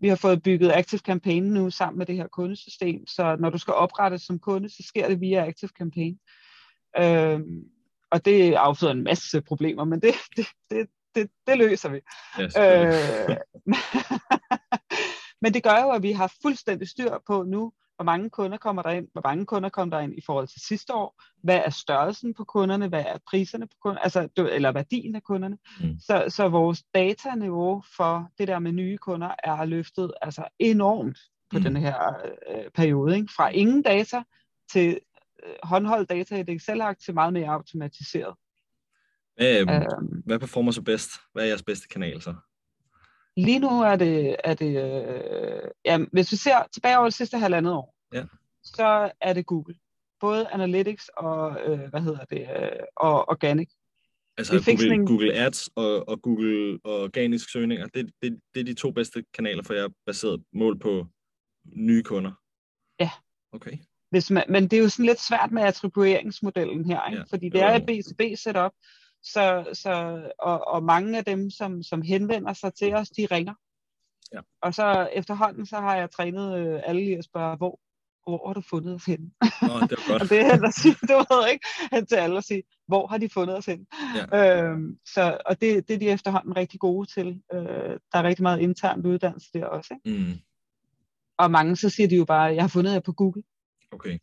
B: vi har fået bygget Active Campaign nu sammen med det her kundesystem, så når du skal oprettes som kunde, så sker det via Active Campaign. Øhm, og det afføder en masse problemer, men det, det, det, det, det løser vi.
A: Selvfølgelig.
B: Øh, men det gør jo, at vi har fuldstændig styr på nu, hvor mange kunder kommer der ind, hvor mange kunder kommer der ind i forhold til sidste år, hvad er størrelsen på kunderne, hvad er priserne på kunderne, altså, eller værdien af kunderne.
A: Mm.
B: Så, så vores dataniveau for det der med nye kunder er løftet altså enormt på
A: mm.
B: den her øh, periode. Ikke? Fra ingen data til øh, håndholdt data i et Excel-ark til meget mere automatiseret.
A: Hvad, øhm,
B: Øhm,
A: hvad performer så bedst? Hvad er jeres bedste kanal så?
B: Lige nu er det, er det øh, ja, hvis vi ser tilbage over det sidste halvandet år,
A: Ja.
B: så er det Google. Både Analytics og, øh, hvad hedder det, øh, og Organic.
A: Altså
B: Vi fik
A: Google,
B: sådan en-
A: Google Ads og, og Google og organisk søgninger, det, det, det er de to bedste kanaler for jer, baseret mål på nye kunder?
B: Ja.
A: Okay.
B: Hvis man, men det er jo sådan lidt svært med attribueringsmodellen her, ikke?
A: Ja,
B: fordi
A: jo,
B: det er
A: jo.
B: et B2B setup, så, så, og, og mange af dem, som, som henvender sig til os, de ringer.
A: Ja.
B: Og så efterhånden, så har jeg trænet øh, alle i at spørge, hvor, hvor har du fundet os henne?
A: Nå, det var godt.
B: Og det er at sige, du ved ikke, hen til alle at sige, hvor har de fundet os hen?
A: Ja.
B: Øhm, så, og det, det er de efterhånden rigtig gode til. Øh, der er rigtig meget internt uddannelse der også. Ikke?
A: Mm,
B: Og mange, så siger de jo bare, jeg har fundet jer på Google.
A: okay.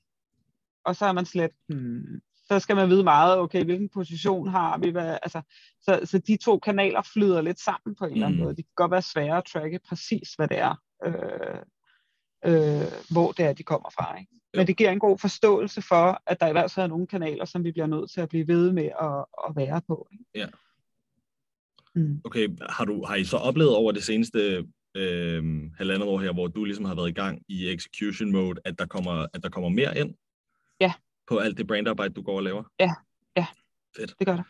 B: Og så er man slet, hmm, så skal man vide meget, okay, hvilken position har vi? Hvad, altså, så, så de to kanaler flyder lidt sammen på en eller anden
A: Mm.
B: måde. Det kan godt være svære at tracke præcis, hvad det er, øh, øh, hvor det er, de kommer fra. Ikke? Men det giver en god forståelse for, at der i hvert fald er nogle kanaler, som vi bliver nødt til at blive ved med at, at være på. Ikke?
A: Ja.
B: Mm.
A: Okay, har, du, har I så oplevet over det seneste øh, halvandet år her, hvor du ligesom har været i gang i execution mode, at der kommer, at der kommer mere ind?
B: Ja.
A: På alt det brandarbejde, du går og laver?
B: Ja, ja.
A: Fedt.
B: Det gør der.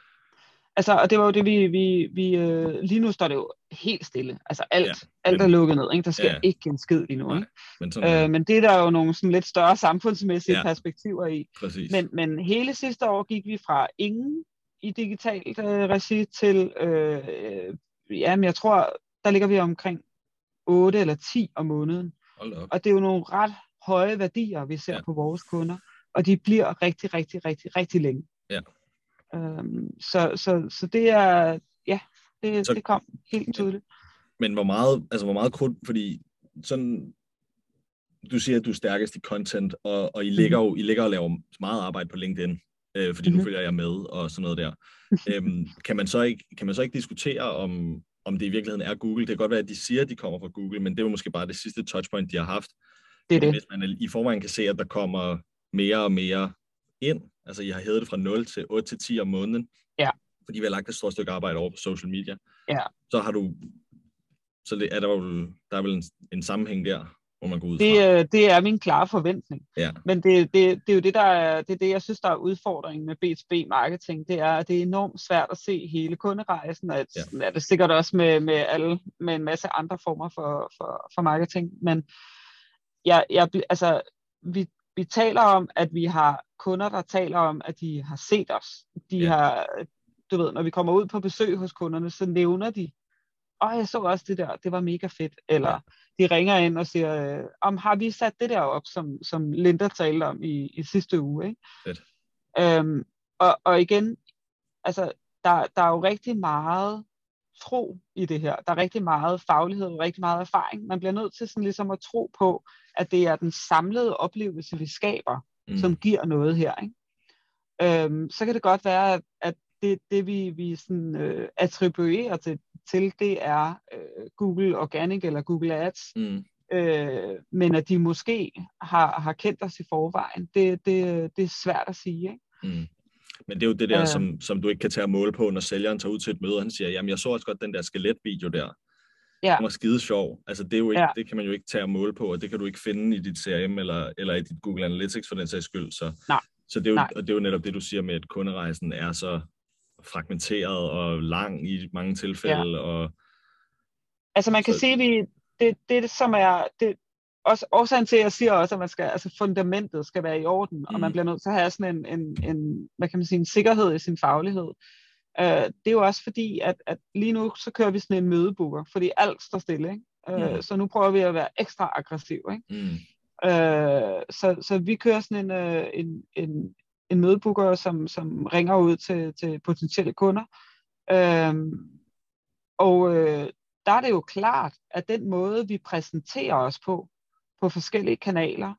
B: Altså, og det var jo det, vi, vi, vi øh, lige nu står det jo helt stille. Altså alt, ja, alt er lukket ned, ikke? Der sker ja. ikke en skid lige nu, ikke?
A: Men, sådan,
B: Øh, men det er der jo nogle sådan lidt større samfundsmæssige
A: Ja.
B: ja. perspektiver i.
A: præcis.
B: Men, men hele sidste år gik vi fra ingen i digitalt øh, regi til, øh, øh, jamen jeg tror, der ligger vi omkring 8 eller 10 om måneden.
A: Hold op.
B: Og det er jo nogle ret høje værdier, vi ser
A: Ja.
B: ja. på vores kunder. Og de bliver rigtig, rigtig, rigtig, rigtig længe.
A: Ja.
B: Øhm, så, så, så det er, ja, det,
A: Så-
B: det kom helt tydeligt.
A: Men hvor meget, altså hvor meget krudt, fordi sådan, du siger, at du er stærkest i content, og, og I, ligger jo, I ligger og laver meget arbejde på LinkedIn, øh, fordi nu
B: Mhm.
A: følger jeg med og sådan noget der. øhm, kan, man så ikke, kan man så ikke diskutere, om, om det i virkeligheden er Google? Det kan godt være, at de siger, at de kommer fra Google, men det er måske bare det sidste touchpoint, de har haft.
B: Det er det.
A: Hvis man i forvejen kan se, at der kommer mere og mere ind, altså I har hævet det fra 0 til 8 til 10 om måneden,
B: Ja.
A: fordi vi har lagt et stort stykke arbejde over på social media,
B: Ja.
A: så har du, så det, er der, vel, der er vel en, en sammenhæng der, hvor man går ud
B: Det,
A: fra.
B: øh, det er min klare forventning.
A: Ja.
B: Men det, det, det er jo det, der er, det er det, jeg synes, der er udfordringen med B2B marketing. Det er, at det er enormt svært at se hele kunderejsen, og
A: Ja.
B: ja. er det sikkert også med, med, alle, med en masse andre former for, for, for marketing. Men jeg, jeg, altså, vi, vi taler om, at vi har kunder, der taler om, at de har set os. De
A: Ja.
B: har, du ved, når vi kommer ud på besøg hos kunderne, så nævner de, åh, jeg så også det der, det var mega fedt. Eller
A: Ja.
B: de ringer ind og siger, øh, om har vi sat det der op, som, som Linda talte om i, i sidste uge. Ikke?
A: Fedt.
B: Øhm, og, og igen, altså, der, der er jo rigtig meget tro i det her. Der er rigtig meget faglighed og rigtig meget erfaring. Man bliver nødt til sådan ligesom at tro på, at det er den samlede oplevelse, vi skaber,
A: Mm.
B: som giver noget her. Ikke? Øhm, så kan det godt være, at, at det, det vi, vi sådan, øh, attribuerer til, til, det er øh, Google Organic eller Google Ads,
A: Mm.
B: øh, men at de måske har, har kendt os i forvejen, det, det, det er svært at sige. Ikke?
A: Mm. Men det er jo det der,
B: Øh.
A: som, som du ikke kan tage mål på, når sælgeren tager ud til et møde, og han siger, jamen jeg så også godt den der skeletvideo der.
B: Ja.
A: Den var skide sjov. Altså det, er jo ikke,
B: Ja.
A: det kan man jo ikke tage mål på, og det kan du ikke finde i dit CRM eller, eller i dit Google Analytics for den sags skyld. Så,
B: Nej.
A: så det, er jo,
B: Nej.
A: og det er jo netop det, du siger med, at kunderejsen er så fragmenteret og lang i mange tilfælde. Ja. Og,
B: Altså man kan
A: Så-
B: så... se, vi, det, det som er, det, også, årsagen til, at jeg siger også, at man skal, altså fundamentet skal være i orden, mm. og man
A: Mhm.
B: bliver nødt til at have sådan en, en, en, hvad kan man sige, en sikkerhed i sin faglighed. Uh, det er jo også fordi, at, at lige nu, så kører vi sådan en mødebooker, fordi alt står stille, ikke? Uh,
A: Mhm.
B: Så nu prøver vi at være ekstra aggressiv, ikke?
A: mm,
B: Øh, så, så vi kører sådan en, øh, en, en, en mødebooker, som, som ringer ud til, til potentielle kunder. Øh, og øh, der er det jo klart, at den måde, vi præsenterer os på, på forskellige kanaler,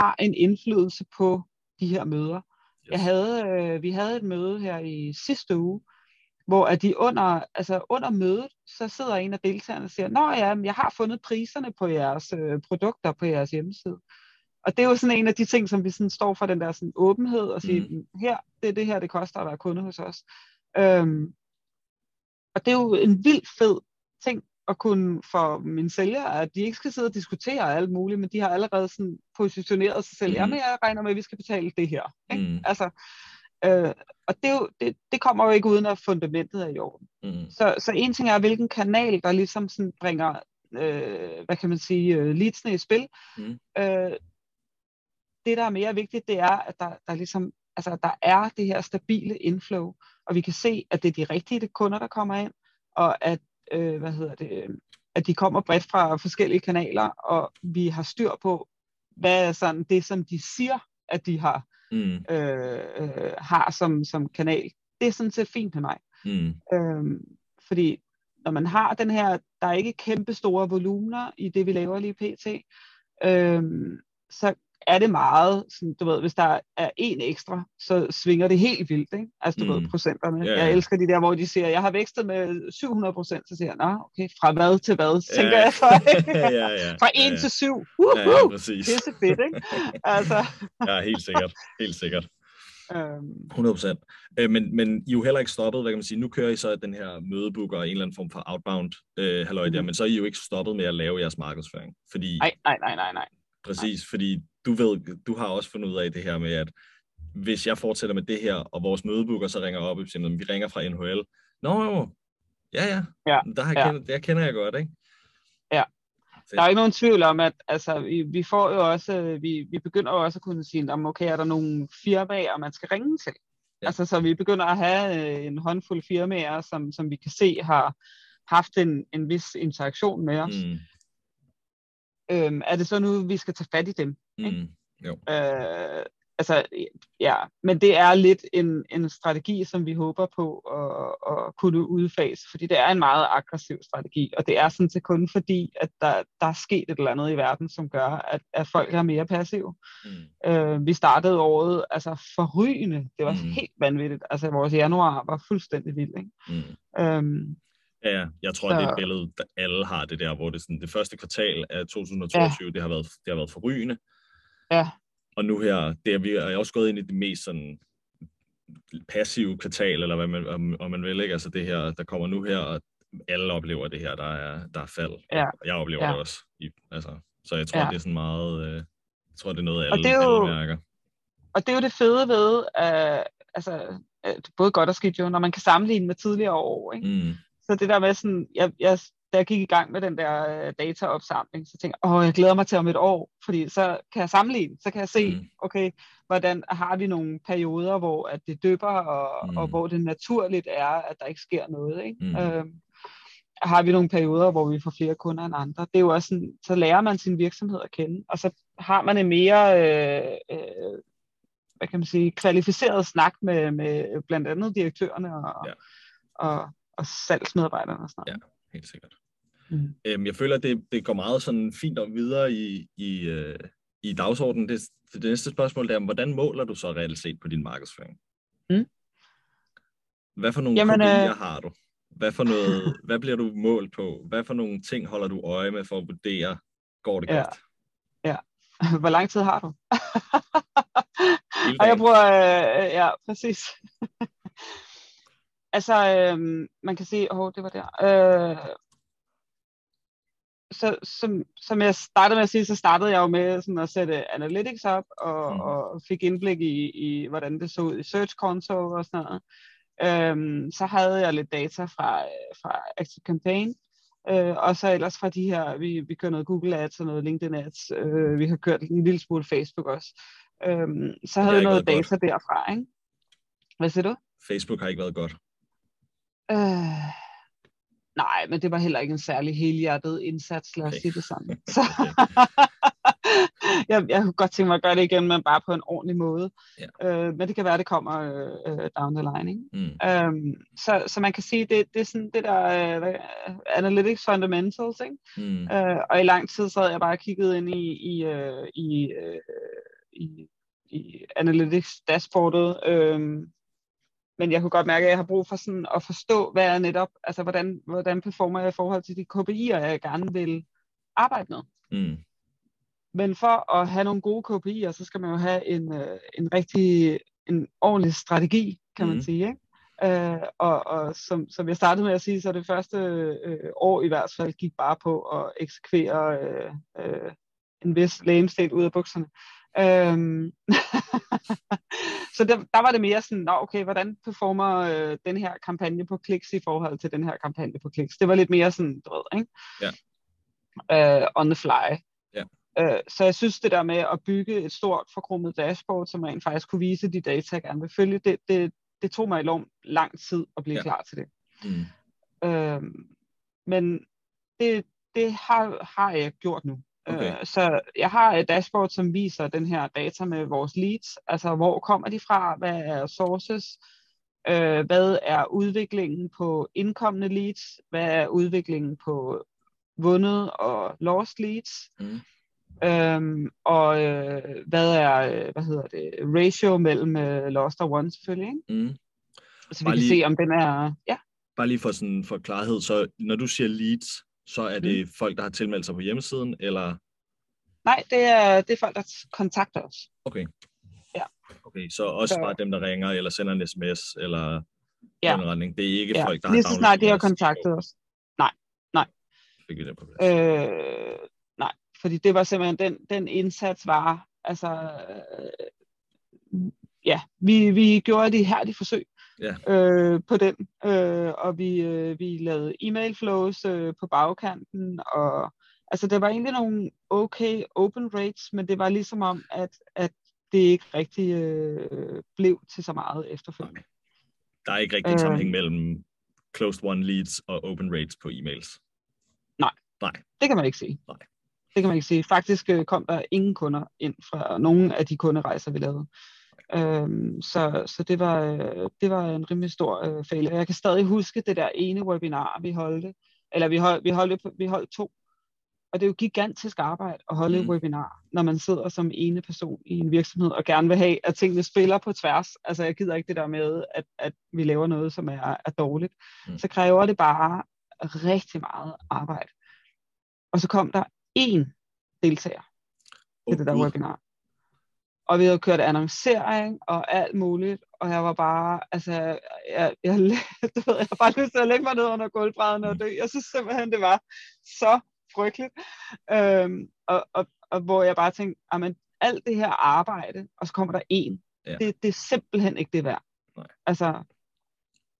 B: har en indflydelse på de her møder.
A: yes.
B: Jeg havde, øh, vi havde et møde her i sidste uge, hvor at de under, altså under mødet, så sidder en af deltagerne og siger, Nå ja, jeg har fundet priserne på jeres øh, produkter på jeres hjemmeside. Og det er jo sådan en af de ting, som vi sådan står for den der sådan åbenhed og siger,
A: Mhm.
B: mm. her, det er det her, det koster at være kunde hos os. Øhm, og det er jo en vildt fed ting at kunne for mine sælgere, at de ikke skal sidde og diskutere alt muligt, men de har allerede sådan positioneret sig selv.
A: Mhm.
B: Mm. Jamen, jeg regner med, at vi skal betale det her. Ikke?
A: Mm.
B: Altså, øh, og det, jo, det, det kommer jo ikke uden, at fundamentet er i orden.
A: Mm.
B: Så, så en ting er, hvilken kanal, der ligesom sådan bringer, øh, hvad kan man sige, øh, leadsene i spil.
A: Mm.
B: Øh, det, der er mere vigtigt, det er, at der, der, ligesom, altså, der er det her stabile inflow, og vi kan se, at det er de rigtige kunder, der kommer ind, og at, øh, hvad hedder det, øh, at de kommer bredt fra forskellige kanaler, og vi har styr på, hvad er sådan det, som de siger, at de har,
A: Mm.
B: øh, øh, har som, som kanal. Det er sådan set fint med mig.
A: Mm.
B: Øhm, fordi når man har den her, der er ikke kæmpe store volumener i det, vi laver lige pt., øhm, så er det meget, sådan, du ved, hvis der er en ekstra, så svinger det helt vildt, ikke? Altså, du
A: Mm.
B: mm. ved, procenterne.
A: Ja,
B: Yeah.
A: ja.
B: Jeg elsker de der, hvor de siger, jeg har vækstet med 700 procent, så siger jeg, nå, okay, fra hvad til hvad,
A: Ja.
B: tænker jeg så, ikke?
A: ja, ja.
B: Fra 1
A: ja, ja.
B: til 7.
A: Ja, ja,
B: Woohoo!
A: præcis.
B: Pisse fedt, ikke? Altså,
A: Ja, helt sikkert. Helt sikkert.
B: Øhm,
A: 100 procent. Øh, men, men I er jo heller ikke stoppet, hvad kan man sige, nu kører I så den her mødebooker og en eller anden form for outbound øh, halløj der,
B: Mhm.
A: men så er I jo ikke stoppet med at lave jeres markedsføring. Fordi,
B: nej, nej, nej, nej, nej.
A: Præcis, fordi du ved, du har også fundet ud af det her med, at hvis jeg fortsætter med det her, og vores mødebooker så ringer op og siger, "Jamen, vi ringer fra NHL. Nå, jo, ja, ja,
B: Ja,
A: der, har jeg
B: ja.
A: kendt, der kender jeg godt, ikke?
B: Ja. Der er ikke nogen tvivl om, at altså, vi, vi får jo også, vi, vi begynder jo også at kunne sige, om okay, er der nogle firmaer, man skal ringe til?
A: Ja.
B: Altså, så vi begynder at have øh, en håndfuld firmaer, som, som vi kan se har haft en, en vis interaktion med os.
A: Mm,
B: Øhm, er det så nu, vi skal tage fat i dem?
A: mm, jo.
B: Øh, altså, ja, men det er lidt en, en strategi, som vi håber på at, at kunne udfase, fordi det er en meget aggressiv strategi, og det er sådan set kun fordi, at der, der er sket et eller andet i verden, som gør, at, at folk er mere passive.
A: Mm,
B: Øh, vi startede året altså forrygende, det var
A: mm.
B: helt vanvittigt, altså vores januar var fuldstændig vild, ikke?
A: mm.
B: Øhm,
A: Ja, jeg tror, det er
B: Så-
A: et billede, der alle har det der, hvor det, sådan, det første kvartal af 2022, ja. det, har været, det har været forrygende.
B: ja,
A: Og nu her, det er, vi er også gået ind i det mest sådan passive kvartal, eller hvad man, om, om man vil, ikke? Altså det her, der kommer nu her, og alle oplever det her, der er, der er fald.
B: Ja.
A: Og jeg oplever
B: Ja.
A: det også. I, altså, så jeg tror,
B: Ja.
A: det er sådan meget, øh, jeg tror, det er noget,
B: Og
A: alle,
B: det er jo-
A: alle mærker.
B: og det er jo det fede ved, uh, altså, uh, både godt og skidt jo, når man kan sammenligne med tidligere år, ikke?
A: Mm,
B: Så det der med sådan, jeg, jeg, da jeg gik i gang med den der øh, dataopsamling, så tænkte jeg, åh, jeg glæder mig til om et år, fordi så kan jeg sammenligne, så kan jeg se,
A: Mm.
B: okay, hvordan har vi nogle perioder, hvor at det dypper, og,
A: Mm.
B: og hvor det naturligt er, at der ikke sker noget, ikke?
A: Mm.
B: Øhm, har vi nogle perioder, hvor vi får flere kunder end andre. Det er jo også sådan, så lærer man sin virksomhed at kende, og så har man en mere, øh, øh, hvad kan man sige, kvalificeret snak med, med blandt andet direktørerne og,
A: ja.
B: og, og salgsmedarbejderne og sådan noget.
A: helt sikkert.
B: Mm.
A: Øhm, jeg føler, at det, det går meget sådan fint om videre i, i, øh, i dagsordenen. Det, det næste spørgsmål er, hvordan måler du så reelt set på din markedsføring?
B: Mm.
A: Hvad for nogle
B: Jamen,
A: KPI'er
B: øh,
A: har du? Hvad, for noget, hvad bliver du målt på? Hvad for nogle ting holder du øje med for at vurdere, går det
B: Ja.
A: godt?
B: Hvor lang tid har du? Og jeg bruger, øh, ja, præcis. Altså, øh, man kan sige, åh, oh, det var der. Øh, så, som, som jeg startede med at sige, så startede jeg jo med sådan at sætte analytics op, og,
A: Mm.
B: og fik indblik i, i, hvordan det så ud i Search Console og sådan noget. Øhm, så havde jeg lidt data fra, fra Active Campaign, øh, og så ellers fra de her, vi, vi kører noget Google Ads og noget LinkedIn Ads, øh, vi har kørt en lille smule Facebook også. Øhm, så havde jeg noget data derfra, ikke? Hvad siger du?
A: Facebook har ikke været godt.
B: Øh, nej, men det var heller ikke en særlig helhjertet indsats, lad os
A: Okay.
B: sige det sådan. Så, jeg, jeg kunne godt tænke mig at gøre det igen, men bare på en ordentlig måde.
A: Ja.
B: Øh, men det kan være, det kommer øh, øh, down the line. Ikke?
A: Mm.
B: Øhm, så, så man kan sige, det, det er sådan det der øh, analytics fundamentals, ikke?
A: Mm.
B: Øh, og i lang tid så havde jeg bare kigget ind i, i, øh, i, øh, i, i analytics dashboardet. Øh, men jeg kunne godt mærke, at jeg har brug for sådan at forstå, hvad er netop, altså hvordan, hvordan performer jeg i forhold til de KPI'er, jeg gerne vil arbejde med.
A: Mm.
B: Men for at have nogle gode KPI'er, så skal man jo have en, øh, en rigtig, en ordentlig strategi, kan man
A: Mhm.
B: sige. Ikke? Øh, og og som, som jeg startede med at sige, så det første øh, år i hvert fald gik bare på at eksekvere øh, øh, en vis lægemstat ud af bukserne. Øhm, så der, der var det mere sådan, Nå, okay, hvordan performer øh, den her kampagne på kliks i forhold til den her kampagne på kliks? Det var lidt mere sådan, du ved, ikke? Ja. Øh, on the fly.
A: Ja.
B: Øh, så jeg synes, det der med at bygge et stort forkromet dashboard, som rent faktisk kunne vise de data, jeg gerne vil følge, det, det, det tog mig enormt lang tid at blive
A: Ja.
B: ja. klar til det.
A: Mm.
B: Øhm, men det, det har, har jeg gjort nu.
A: Okay.
B: Øh, så jeg har et dashboard, som viser den her data med vores leads. Altså, hvor kommer de fra? Hvad er sources? Øh, hvad er udviklingen på indkommende leads? Hvad er udviklingen på vundet og lost leads?
A: Mm.
B: Øhm, og øh, hvad er, hvad hedder det, ratio mellem øh, lost og won selvfølgelig, ikke?
A: Mm.
B: Så vi
A: Bare
B: kan
A: lige-
B: se, om den er, ja,
A: Bare lige for, sådan, for klarhed, så når du siger leads, så er det
B: Mm.
A: folk, der har tilmeldt sig på hjemmesiden, eller...
B: nej, det er, det er folk, der kontakter os.
A: Okay.
B: Ja.
A: Okay. Så også
B: Så-
A: bare dem, der ringer, eller sender en sms, eller
B: Ja.
A: den retning. Det er ikke
B: Ja.
A: folk, der har
B: Lige så snart de har kontaktet os.
A: Fik vi det på plads.
B: Øh, nej, fordi det var simpelthen, den, den indsats var, altså, øh, ja, vi, vi gjorde det her de forsøg
A: Ja.
B: øh, på den, øh, og vi, øh, vi lavede e-mail flows øh, på bagkanten, og altså det var egentlig nogle okay open rates, men det var ligesom om, at, at det ikke rigtig øh, blev til så meget efterfølgende.
A: Der er ikke rigtig
B: Øh.
A: sammenhæng mellem closed one leads og open rates på e-mails.
B: Det kan man ikke sige.
A: Nej.
B: Det kan man ikke sige. Faktisk øh, kom der ingen kunder ind fra nogen af de kunderejser, vi lavede. Øhm, så så det, var, øh, det var en rimelig stor øh, failure. Jeg kan stadig huske det der ene webinar, vi holdte. Eller vi holdt, vi holdt, vi holdt to. Og det er jo gigantisk arbejde at holde mm. Et webinar, når man sidder som ene person i en virksomhed og gerne vil have, at tingene spiller på tværs. Altså jeg gider ikke det der med, at, at vi laver noget, som er, er dårligt.
A: Mm.
B: Så kræver det bare rigtig meget arbejde. Og så kom der én deltager til
A: Oh,
B: det der webinar. Og vi havde kørt annoncering og alt muligt, og jeg var bare, altså, jeg, jeg, du ved, jeg har bare lyst til at lægge mig ned under gulvbrædderne og dø. Jeg synes simpelthen, det var så frygteligt. Øhm, og, og, og hvor jeg bare tænkte, jamen, alt det her arbejde, og så kommer der en,
A: Ja.
B: det, det er simpelthen ikke det værd.
A: Nej.
B: Altså,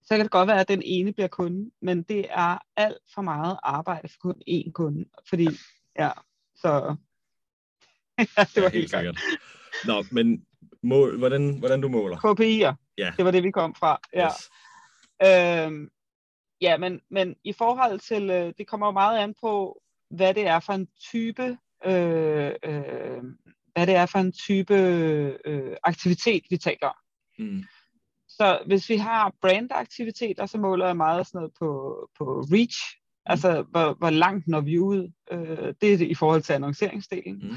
B: så kan det godt være, at den ene bliver kunde, men det er alt for meget arbejde for kun én kunde. Fordi, ja, så... ja, det var
A: Ja,
B: helt sikkert.
A: Nå, men mål, hvordan, hvordan du måler?
B: KPI'er,
A: Ja.
B: det var det, vi kom fra. Ja.
A: Yes.
B: Øhm, ja, men, men i forhold til, øh, det kommer jo meget an på, hvad det er for en type, øh, øh, hvad det er for en type øh, aktivitet, vi taler om.
A: Mm.
B: Så hvis vi har brandaktiviteter, så måler jeg meget sådan noget på, på reach, mm. altså hvor, hvor langt når vi ud. Øh, det er det i forhold til annonceringsdelen.
A: Mm.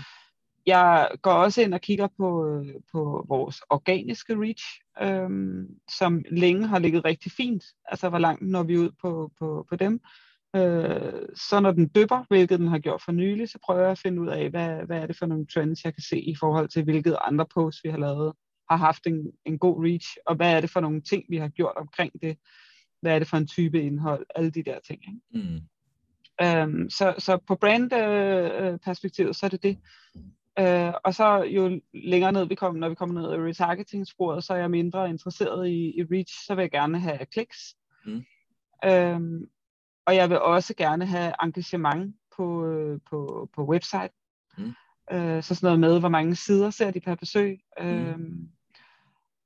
B: Jeg går også ind og kigger på, øh, på vores organiske reach, øhm, som længe har ligget rigtig fint. Altså hvor langt når vi ud på, på, på dem. Øh, så når den dypper, hvilket den har gjort for nylig, så prøver jeg at finde ud af, hvad, hvad er det for nogle trends, jeg kan se i forhold til, hvilket andre posts, vi har lavet, har haft en, en god reach, og hvad er det for nogle ting, vi har gjort omkring det. Hvad er det for en type indhold, alle de der ting. Ikke?
A: Mm.
B: Øhm, så, så på brand-perspektivet, øh, perspektivet, så er det det. Øh, og så jo længere ned vi kommer, når vi kommer ned i retargeting-sporet, så er jeg mindre interesseret i, i reach, så vil jeg gerne have kliks.
A: Mm.
B: Øhm, og jeg vil også gerne have engagement på, øh, på, på website.
A: Mm.
B: Øh, så sådan noget med, hvor mange sider ser de per besøg. Øhm,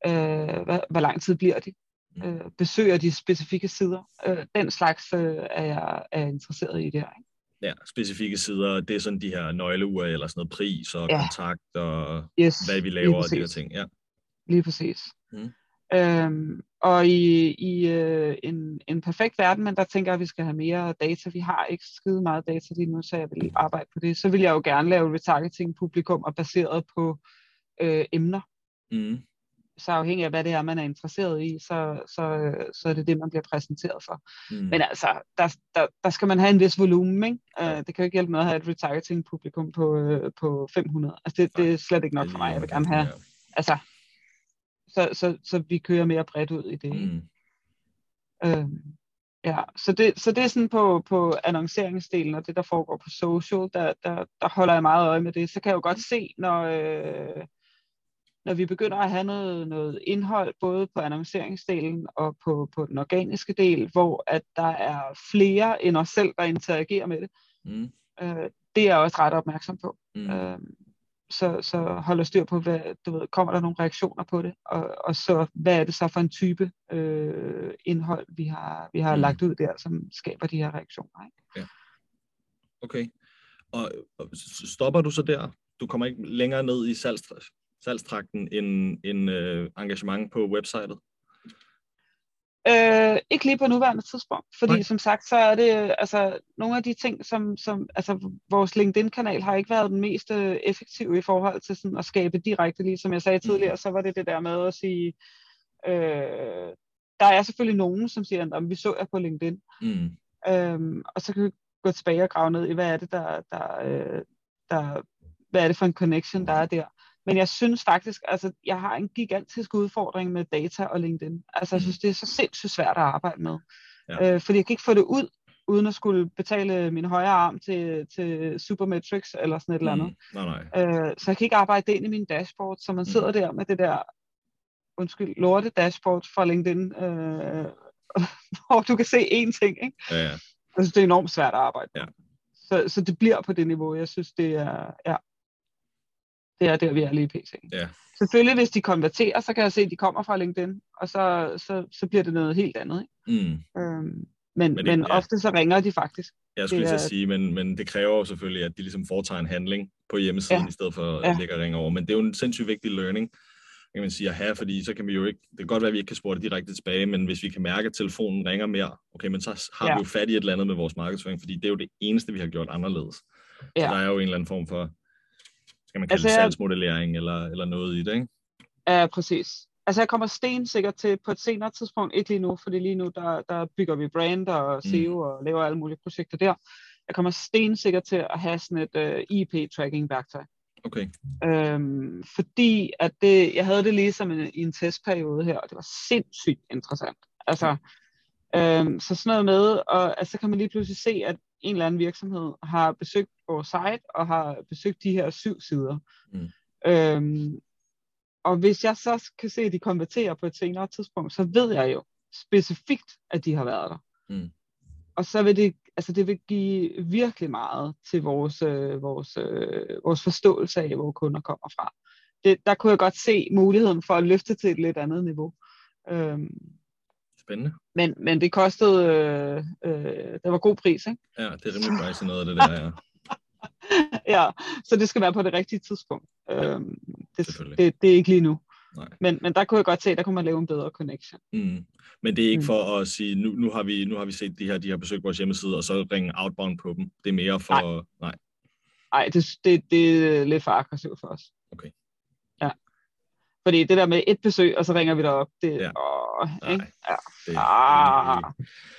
B: øh, hvad, hvor lang tid bliver de?
A: Mm.
B: Øh, besøger de specifikke sider? Øh, den slags øh, er, jeg, er interesseret i der. Ikke?
A: Ja, specifikke sider, det er sådan de her nøgleure, eller sådan noget pris og
B: Ja.
A: kontakt, og
B: Yes,
A: hvad vi laver, og de her ting. Ja.
B: Lige præcis.
A: Mm.
B: Øhm, og i, i øh, en, en perfekt verden, men der tænker jeg, at vi skal have mere data. Vi har ikke skide meget data lige nu, så jeg vil arbejde på det. Så vil jeg jo gerne lave retargeting publikum og baseret på øh, emner.
A: Mm.
B: Så afhængig af, hvad det er, man er interesseret i, så, så, så er det det, man bliver præsenteret for.
A: Mm.
B: Men altså, der, der, der skal man have en vis volumen, ikke?
A: Ja.
B: Uh, det kan jo ikke hjælpe noget at have et retargeting publikum på, øh, på 500. Altså, det, det er slet ikke nok for mig. Jeg vil gerne have, altså, så, så, så vi kører mere bredt ud i det.
A: Ja.
B: ikke?
A: Mm.
B: Øhm, ja, så det, så det er sådan på, på annonceringsdelen og det, der foregår på social, der, der, der holder jeg meget øje med det. Så kan jeg jo godt se, når, øh, når vi begynder at have noget, noget indhold, både på annonceringsdelen og på, på den organiske del, hvor at der er flere end os selv, der interagerer med det.
A: Mm.
B: Øh, det er jeg også ret opmærksom på.
A: Mm.
B: Øh, så, så holder styr på, hvad, du ved, kommer der nogle reaktioner på det, og, og så hvad er det så for en type øh, indhold, vi har, vi har
A: Mm.
B: lagt ud der, som skaber de her reaktioner. Ikke?
A: Okay. Og, og stopper du så der? Du kommer ikke længere ned i salgs, salgstrakten end, end øh, engagement på websitet?
B: Øh, ikke lige på nuværende tidspunkt, fordi
A: Nej.
B: Som sagt, så er det altså nogle af de ting, som, som altså vores LinkedIn-kanal har ikke været den mest øh, effektive i forhold til sådan at skabe direkte, lige som jeg sagde tidligere, så var det det der med at sige, øh, der er selvfølgelig nogen, som siger, at vi så jer på LinkedIn,
A: Mm.
B: Øhm, og så kan vi gå tilbage og grave ned i, hvad er det, der, der, øh, der, hvad er det for en connection, der er der. Men jeg synes faktisk, altså jeg har en gigantisk udfordring med data og LinkedIn. Altså jeg
A: Mm.
B: synes, det er så sindssygt svært at arbejde med.
A: Ja.
B: Øh, fordi jeg kan ikke få det ud, uden at skulle betale min højre arm til, til Supermetrics eller sådan et eller andet.
A: Mm. Nej, nej.
B: Øh, så jeg kan ikke arbejde det ind i min dashboard, så man
A: Mm.
B: sidder der med det der, undskyld, lorte dashboard fra LinkedIn, øh, hvor du kan se én ting, ikke?
A: Ja, ja.
B: Jeg synes, det er enormt svært at arbejde med.
A: Ja.
B: Så, så det bliver på det niveau. Jeg synes, det er, ja, det er der, vi er lige pt.
A: Ja.
B: Selvfølgelig, hvis de konverterer, så kan jeg se, at de kommer fra LinkedIn, og så, så, så bliver det noget helt andet. Ikke?
A: Mm.
B: Øhm, men,
A: Men
B: men,
A: det-
B: men
A: ja.
B: ofte så ringer de faktisk.
A: Jeg skulle lige at
B: er-
A: sige, men, men det kræver jo selvfølgelig, at de ligesom foretager en handling på hjemmesiden, ja. I stedet for at
B: Ja.
A: ligge og ringe over. Men det er jo en sindssygt vigtig learning, kan man sige, at have, fordi så kan vi jo ikke, det kan godt være, at vi ikke kan spore det direkte tilbage, men hvis vi kan mærke, at telefonen ringer mere, okay, men så har
B: Ja.
A: vi jo fat i et eller andet med vores markedsføring, fordi det er jo det eneste, vi har gjort anderledes. Så
B: Ja.
A: der er jo en eller anden form for, skal man kalde
B: Altså,
A: det salgsmodellering eller, eller noget i det, ikke?
B: Ja, præcis. Altså jeg kommer stensikkert til på et senere tidspunkt, ikke lige nu, fordi lige nu der, der bygger vi brand og
A: Mm.
B: SEO og laver alle mulige projekter der. Jeg kommer stensikkert til at have sådan et uh, IP-tracking-værktøj.
A: Okay.
B: Øhm, fordi at det, jeg havde det ligesom en, i en testperiode her, og det var sindssygt interessant. Altså, øhm, så sådan noget med, og altså, så kan man lige pludselig se, at en eller anden virksomhed har besøgt vores site, og har besøgt de her syv sider.
A: Mm.
B: Øhm, og hvis jeg så kan se, at de konverterer på et senere tidspunkt, så ved jeg jo specifikt, at de har været der.
A: Mm.
B: Og så vil det, altså det vil give virkelig meget til vores, øh, vores, øh, vores forståelse af, hvor kunder kommer fra. Det, der kunne jeg godt se muligheden for at løfte til et lidt andet niveau. Øhm,
A: Spændende.
B: men, men det kostede, øh, øh, det var god pris, ikke?
A: Ja, det er rimelig pricey noget af det der, ja.
B: ja, så det skal være på det rigtige tidspunkt. Øhm, det, det, det er ikke lige nu.
A: Nej.
B: Men, men der kunne jeg godt se, der kunne man lave en bedre connection.
A: Mm. Men det er ikke
B: Mm.
A: for at sige, nu, nu, har vi, nu har vi set de her, de har besøgt vores hjemmeside, og så ringe outbound på dem. Det er mere for... Nej. Nej.
B: Nej, det, det, det er lidt for aggressivt for os.
A: Okay.
B: Fordi det der med et besøg, og så ringer vi derop, det,
A: Ja.
B: åh,
A: Nej.
B: ikke? Ja.
A: Det,
B: Ah,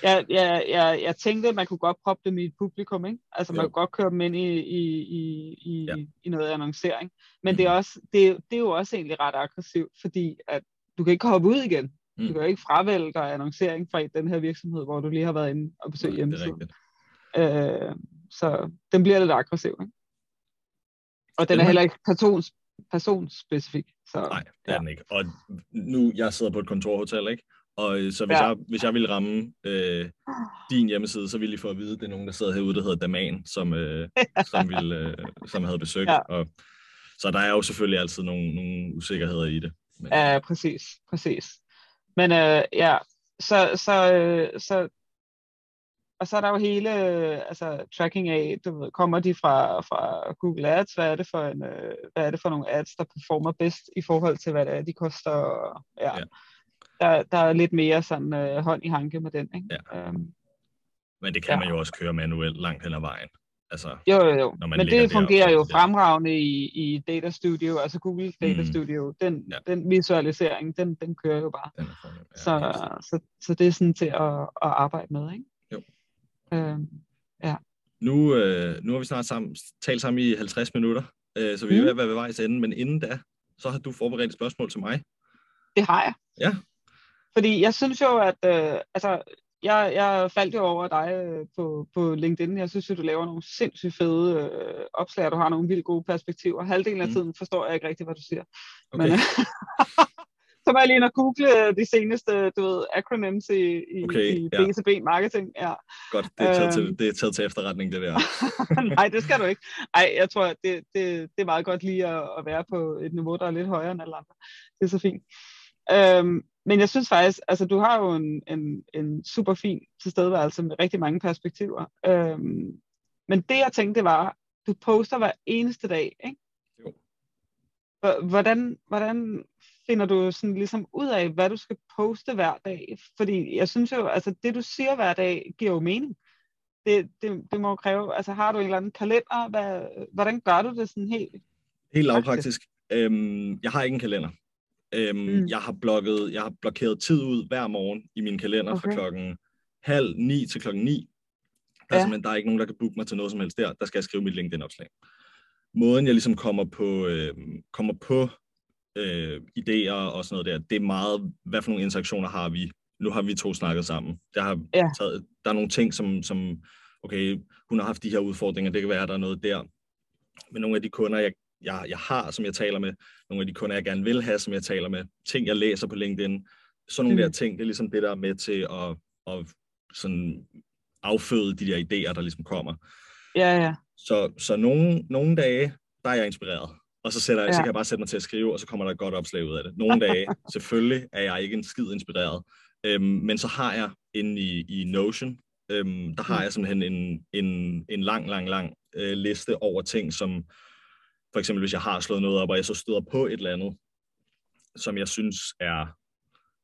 B: jeg, jeg, jeg, jeg tænkte, at man kunne godt proppe dem i et publikum, ikke? Altså man
A: Jo.
B: kunne godt køre dem ind i, i, i, i,
A: Ja.
B: i noget annoncering. Men
A: Mhm.
B: det, er også, det, det er jo også egentlig ret aggressivt, fordi at du kan ikke hoppe ud igen.
A: Mm.
B: Du kan jo ikke fravælge dig annoncering fra den her virksomhed, hvor du lige har været inde og besøgt
A: Nej, det er
B: hjemmesiden. Øh, så den bliver lidt aggressiv. Ikke? Og den er heller ikke persons, personspecifik. Så,
A: Nej, det er
B: ja.
A: den ikke. Og nu, jeg sidder på et kontorhotel, ikke? Og øh, så hvis,
B: Ja.
A: jeg, hvis jeg ville ramme øh, din hjemmeside, så ville I få at vide, at det er nogen, der sidder herude, der hedder Daman, som, øh, som, ville, øh, som havde besøgt.
B: Ja.
A: Og, så der er jo selvfølgelig altid nogle, nogle usikkerheder i det. Men,
B: Ja, præcis, præcis. Men øh, ja, så, så, øh, så, og så er der jo hele altså, tracking af, du ved, kommer de fra, fra Google Ads, hvad er, det for en, øh, hvad er det for nogle ads, der performer bedst i forhold til, hvad det er, de koster. Og, ja.
A: Ja.
B: Der, der er lidt mere sådan øh, hånd i hanke med den, ikke?
A: Ja.
B: Øhm,
A: men det kan
B: ja.
A: man jo også køre manuelt langt hen ad vejen. Altså,
B: Jo, jo, jo.
A: Når man
B: Men det fungerer
A: så
B: jo fremragende i, i Data Studio, altså Google Data
A: Mm.
B: Studio. Den,
A: Ja.
B: den visualisering, den, den kører jo bare.
A: den er fornem. Ja,
B: Så, så, så det er sådan til at, at arbejde med, ikke?
A: Jo.
B: Øhm,
A: Nu, øh, nu har vi snart sammen, talt sammen i 50 minutter, øh, så vi er
B: Mm.
A: ved at være ved vejs ende, men inden da, så har du forberedt et spørgsmål til mig.
B: det har jeg.
A: Ja.
B: Fordi jeg synes jo, at øh, altså, jeg, jeg faldt jo over dig øh, på, på LinkedIn. Jeg synes jo, du laver nogle sindssygt fede øh, opslag, og du har nogle vildt gode perspektiver. Halvdelen af
A: Mm.
B: tiden forstår jeg ikke rigtigt, hvad du siger.
A: Okay.
B: Men, så må jeg lige ind og google øh, de seneste, du ved, acronyms i, i,
A: Okay,
B: i
A: ja.
B: B2B marketing. Ja.
A: Godt, det er, taget til,
B: Øhm.
A: det er taget til efterretning, det der.
B: Nej, det skal du ikke. Ej, jeg tror, det, det, det er meget godt lige at, at være på et niveau, der er lidt højere end alle andre. Det er så fint. Øhm, men jeg synes faktisk, altså du har jo en, en, en super fin tilstedeværelse med rigtig mange perspektiver. Øhm, men det jeg tænkte var, du poster hver eneste dag, ikke?
A: Jo.
B: Hvordan, hvordan finder du sådan ligesom ud af, hvad du skal poste hver dag? Fordi jeg synes jo, altså det du siger hver dag, giver jo mening. Det, det, det må jo kræve, altså har du en eller anden kalender? Hvad, hvordan gør du det sådan helt?
A: Helt
B: Praktisk.
A: lavpraktisk. Øhm, jeg har ikke en kalender. Øhm, mm. Jeg, har blokket, jeg har blokeret tid ud hver morgen i min kalender okay. fra klokken halv ni til klokken ni. Der er,
B: Ja.
A: der er ikke nogen, der kan booke mig til noget som helst der. Der skal jeg skrive mit LinkedIn-opslag. måden, jeg ligesom kommer på, øh, kommer på øh, idéer og sådan noget der, det er meget, hvad for nogle interaktioner har vi? Nu har vi to snakket sammen. Der, har
B: Ja.
A: taget, der er nogle ting, som, som, okay, hun har haft de her udfordringer, det kan være, at der er noget der. Men nogle af de kunder, jeg, jeg, jeg har, som jeg taler med, nogle af de kunder, jeg gerne vil have, som jeg taler med, ting, jeg læser på LinkedIn, sådan nogle
B: Mhm.
A: der ting, det er ligesom det, der er med til at, at sådan afføde de der idéer, der ligesom kommer.
B: Ja, ja.
A: Så, så nogle, nogle dage, der er jeg inspireret. Og så, sætter jeg, ja. så kan jeg bare sætte mig til at skrive, og så kommer der et godt opslag ud af det. Nogle dage, selvfølgelig, er jeg ikke en skid inspireret. Øhm, men så har jeg inde i, i Notion, øhm, der har
B: Mm.
A: jeg simpelthen en, en, en lang, lang, lang øh, liste over ting, som for eksempel hvis jeg har slået noget op, og jeg så støder på et eller andet, som jeg synes er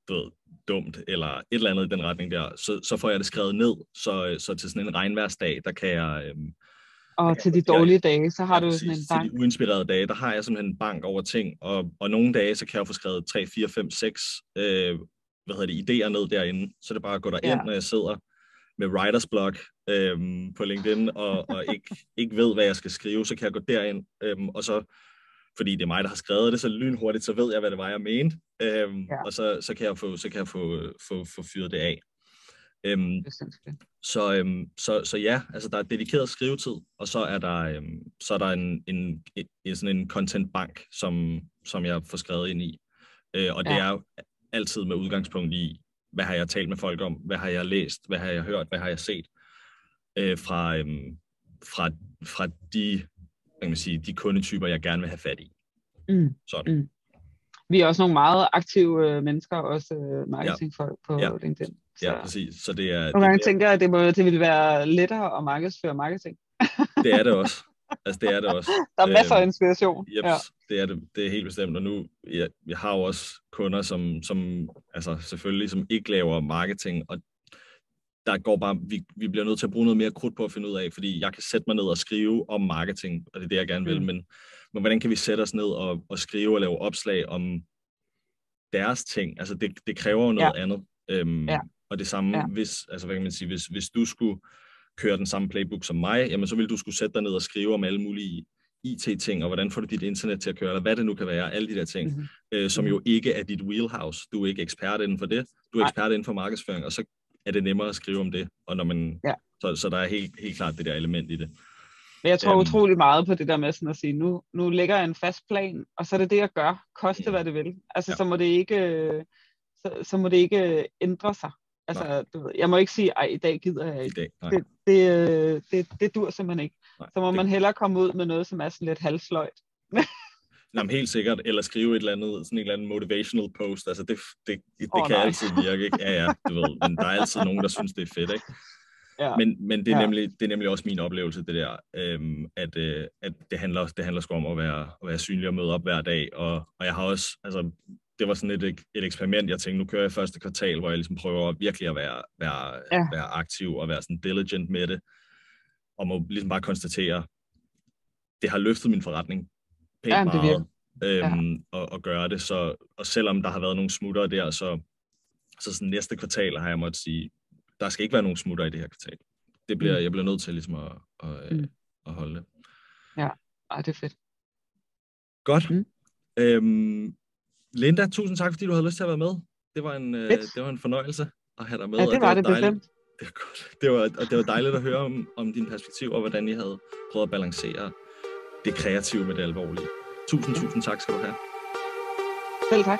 A: du ved, dumt, eller et eller andet i den retning der, så, så får jeg det skrevet ned, så, så til sådan en regnværsdag, der kan jeg... Øhm,
B: Og til de
A: jeg-
B: dårlige dage, så har
A: Ja,
B: du sådan en
A: Til
B: bank.
A: de uinspirerede dage, der har jeg simpelthen en bank over ting, og, og nogle dage, så kan jeg jo få skrevet 3, 4, 5, 6 øh, hvad hedder det, idéer ned derinde. Så er det bare at gå derind,
B: Ja.
A: når jeg sidder med writers blog øhm, på LinkedIn, og, og ikke, ikke ved, hvad jeg skal skrive, så kan jeg gå derind, øhm, og så, fordi det er mig, der har skrevet det, så lynhurtigt, så ved jeg, hvad det var, jeg mente, øhm,
B: Ja.
A: og så, så kan jeg få, så kan jeg få, få, få fyret det af. Øhm,
B: Det
A: så, øhm, så, så ja, altså der er dedikeret skrivetid, og så er der, øhm, så er der en, en, en, sådan en content bank, som, som jeg får skrevet ind i. Øh, og det
B: Ja.
A: er jo altid med udgangspunkt i, hvad har jeg talt med folk om, hvad har jeg læst, hvad har jeg hørt, hvad har jeg set øh, fra, øhm, fra, fra de, hvad kan man sige, de kundetyper, jeg gerne vil have fat i.
B: Mm.
A: Sådan.
B: Mm. Vi er også nogle meget aktive øh, mennesker, også øh, marketingfolk på
A: Ja.
B: LinkedIn.
A: Ja, præcis. Så det er,
B: nogle gange
A: det,
B: tænker jeg, at det, må, det ville være lettere at markedsføre marketing.
A: det er det også. Altså, det er det også.
B: Der er masser af
A: Øhm,
B: inspiration.
A: Yep, ja. det er det, det er helt bestemt. Og nu, jeg, jeg har jo også kunder, som, som altså selvfølgelig, som ikke laver marketing, og der går bare, vi, vi bliver nødt til at bruge noget mere krudt på at finde ud af, fordi jeg kan sætte mig ned og skrive om marketing, og det er det, jeg gerne vil,
B: Mm.
A: men, men hvordan kan vi sætte os ned og, og skrive og lave opslag om deres ting? Altså, det, det kræver jo noget ja. andet. Øhm,
B: Ja.
A: Og det samme,
B: Ja.
A: hvis, altså, hvad kan man sige, hvis, hvis du skulle køre den samme playbook som mig, jamen så vil du skulle sætte dig ned og skrive om alle mulige IT-ting, og hvordan får du dit internet til at køre, eller hvad det nu kan være, alle de der ting,
B: Mhm.
A: øh, som jo ikke er dit wheelhouse. Du er ikke ekspert inden for det, du er
B: Nej.
A: ekspert inden for markedsføring, og så er det nemmere at skrive om det, og når man,
B: Ja.
A: så, så der er helt, helt klart det der element i det.
B: Men jeg tror
A: Øhm.
B: utrolig meget på det der med sådan at sige, nu, nu lægger jeg en fast plan, og så er det det, jeg gør, koste hvad det vil. Altså,
A: Ja.
B: så må det ikke, øh, så, så må det ikke ændre sig. Altså, du ved, jeg må ikke sige, ej, i dag gider jeg
A: I
B: ikke.
A: dag. Nej.
B: Det, det, det, det dur simpelthen ikke.
A: Nej,
B: Så må
A: det-
B: man hellere komme ud med noget, som er sådan lidt halvsløjt.
A: Jamen, helt sikkert, eller skrive et eller andet, sådan en eller anden motivational post, altså det, det, det, oh, kan
B: nej.
A: altid virke, ikke? Ja, ja, du ved, men der er altid nogen, der synes, det er fedt, ikke?
B: Ja.
A: Men, men det, er
B: Ja.
A: nemlig, det er nemlig også min oplevelse, det der, øhm, at, øh, at det handler, det handler sgu om at være, at være synlig og møde op hver dag, og, og jeg har også, altså, det var sådan et, et eksperiment, jeg tænkte, nu kører jeg første kvartal, hvor jeg ligesom prøver virkelig at være, være,
B: Ja.
A: ja. være aktiv og være sådan diligent med det, og må ligesom bare konstatere, det har løftet min forretning pænt
B: Ja, men det
A: meget, øhm, og, og gøre det, så, og selvom der har været nogle smutter der, så, så sådan næste kvartal har jeg måttet sige, der skal ikke være nogen smutter i det her kvartal. Det bliver,
B: Mm.
A: Jeg bliver nødt til ligesom at, at,
B: Mm.
A: mm. at holde det.
B: Ej, det er fedt.
A: Godt.
B: Mm.
A: Øhm, Linda, tusind tak, fordi du havde lyst til at være med. Det var en, øh, det var en fornøjelse at have dig med.
B: Ja, det var det
A: dejligt.
B: bestemt.
A: Det var godt. Det var, og det var dejligt at høre om, om din perspektiv, og hvordan I havde prøvet at balancere det kreative med det alvorlige. Tusind, tusind tak skal du have.
B: Selv tak.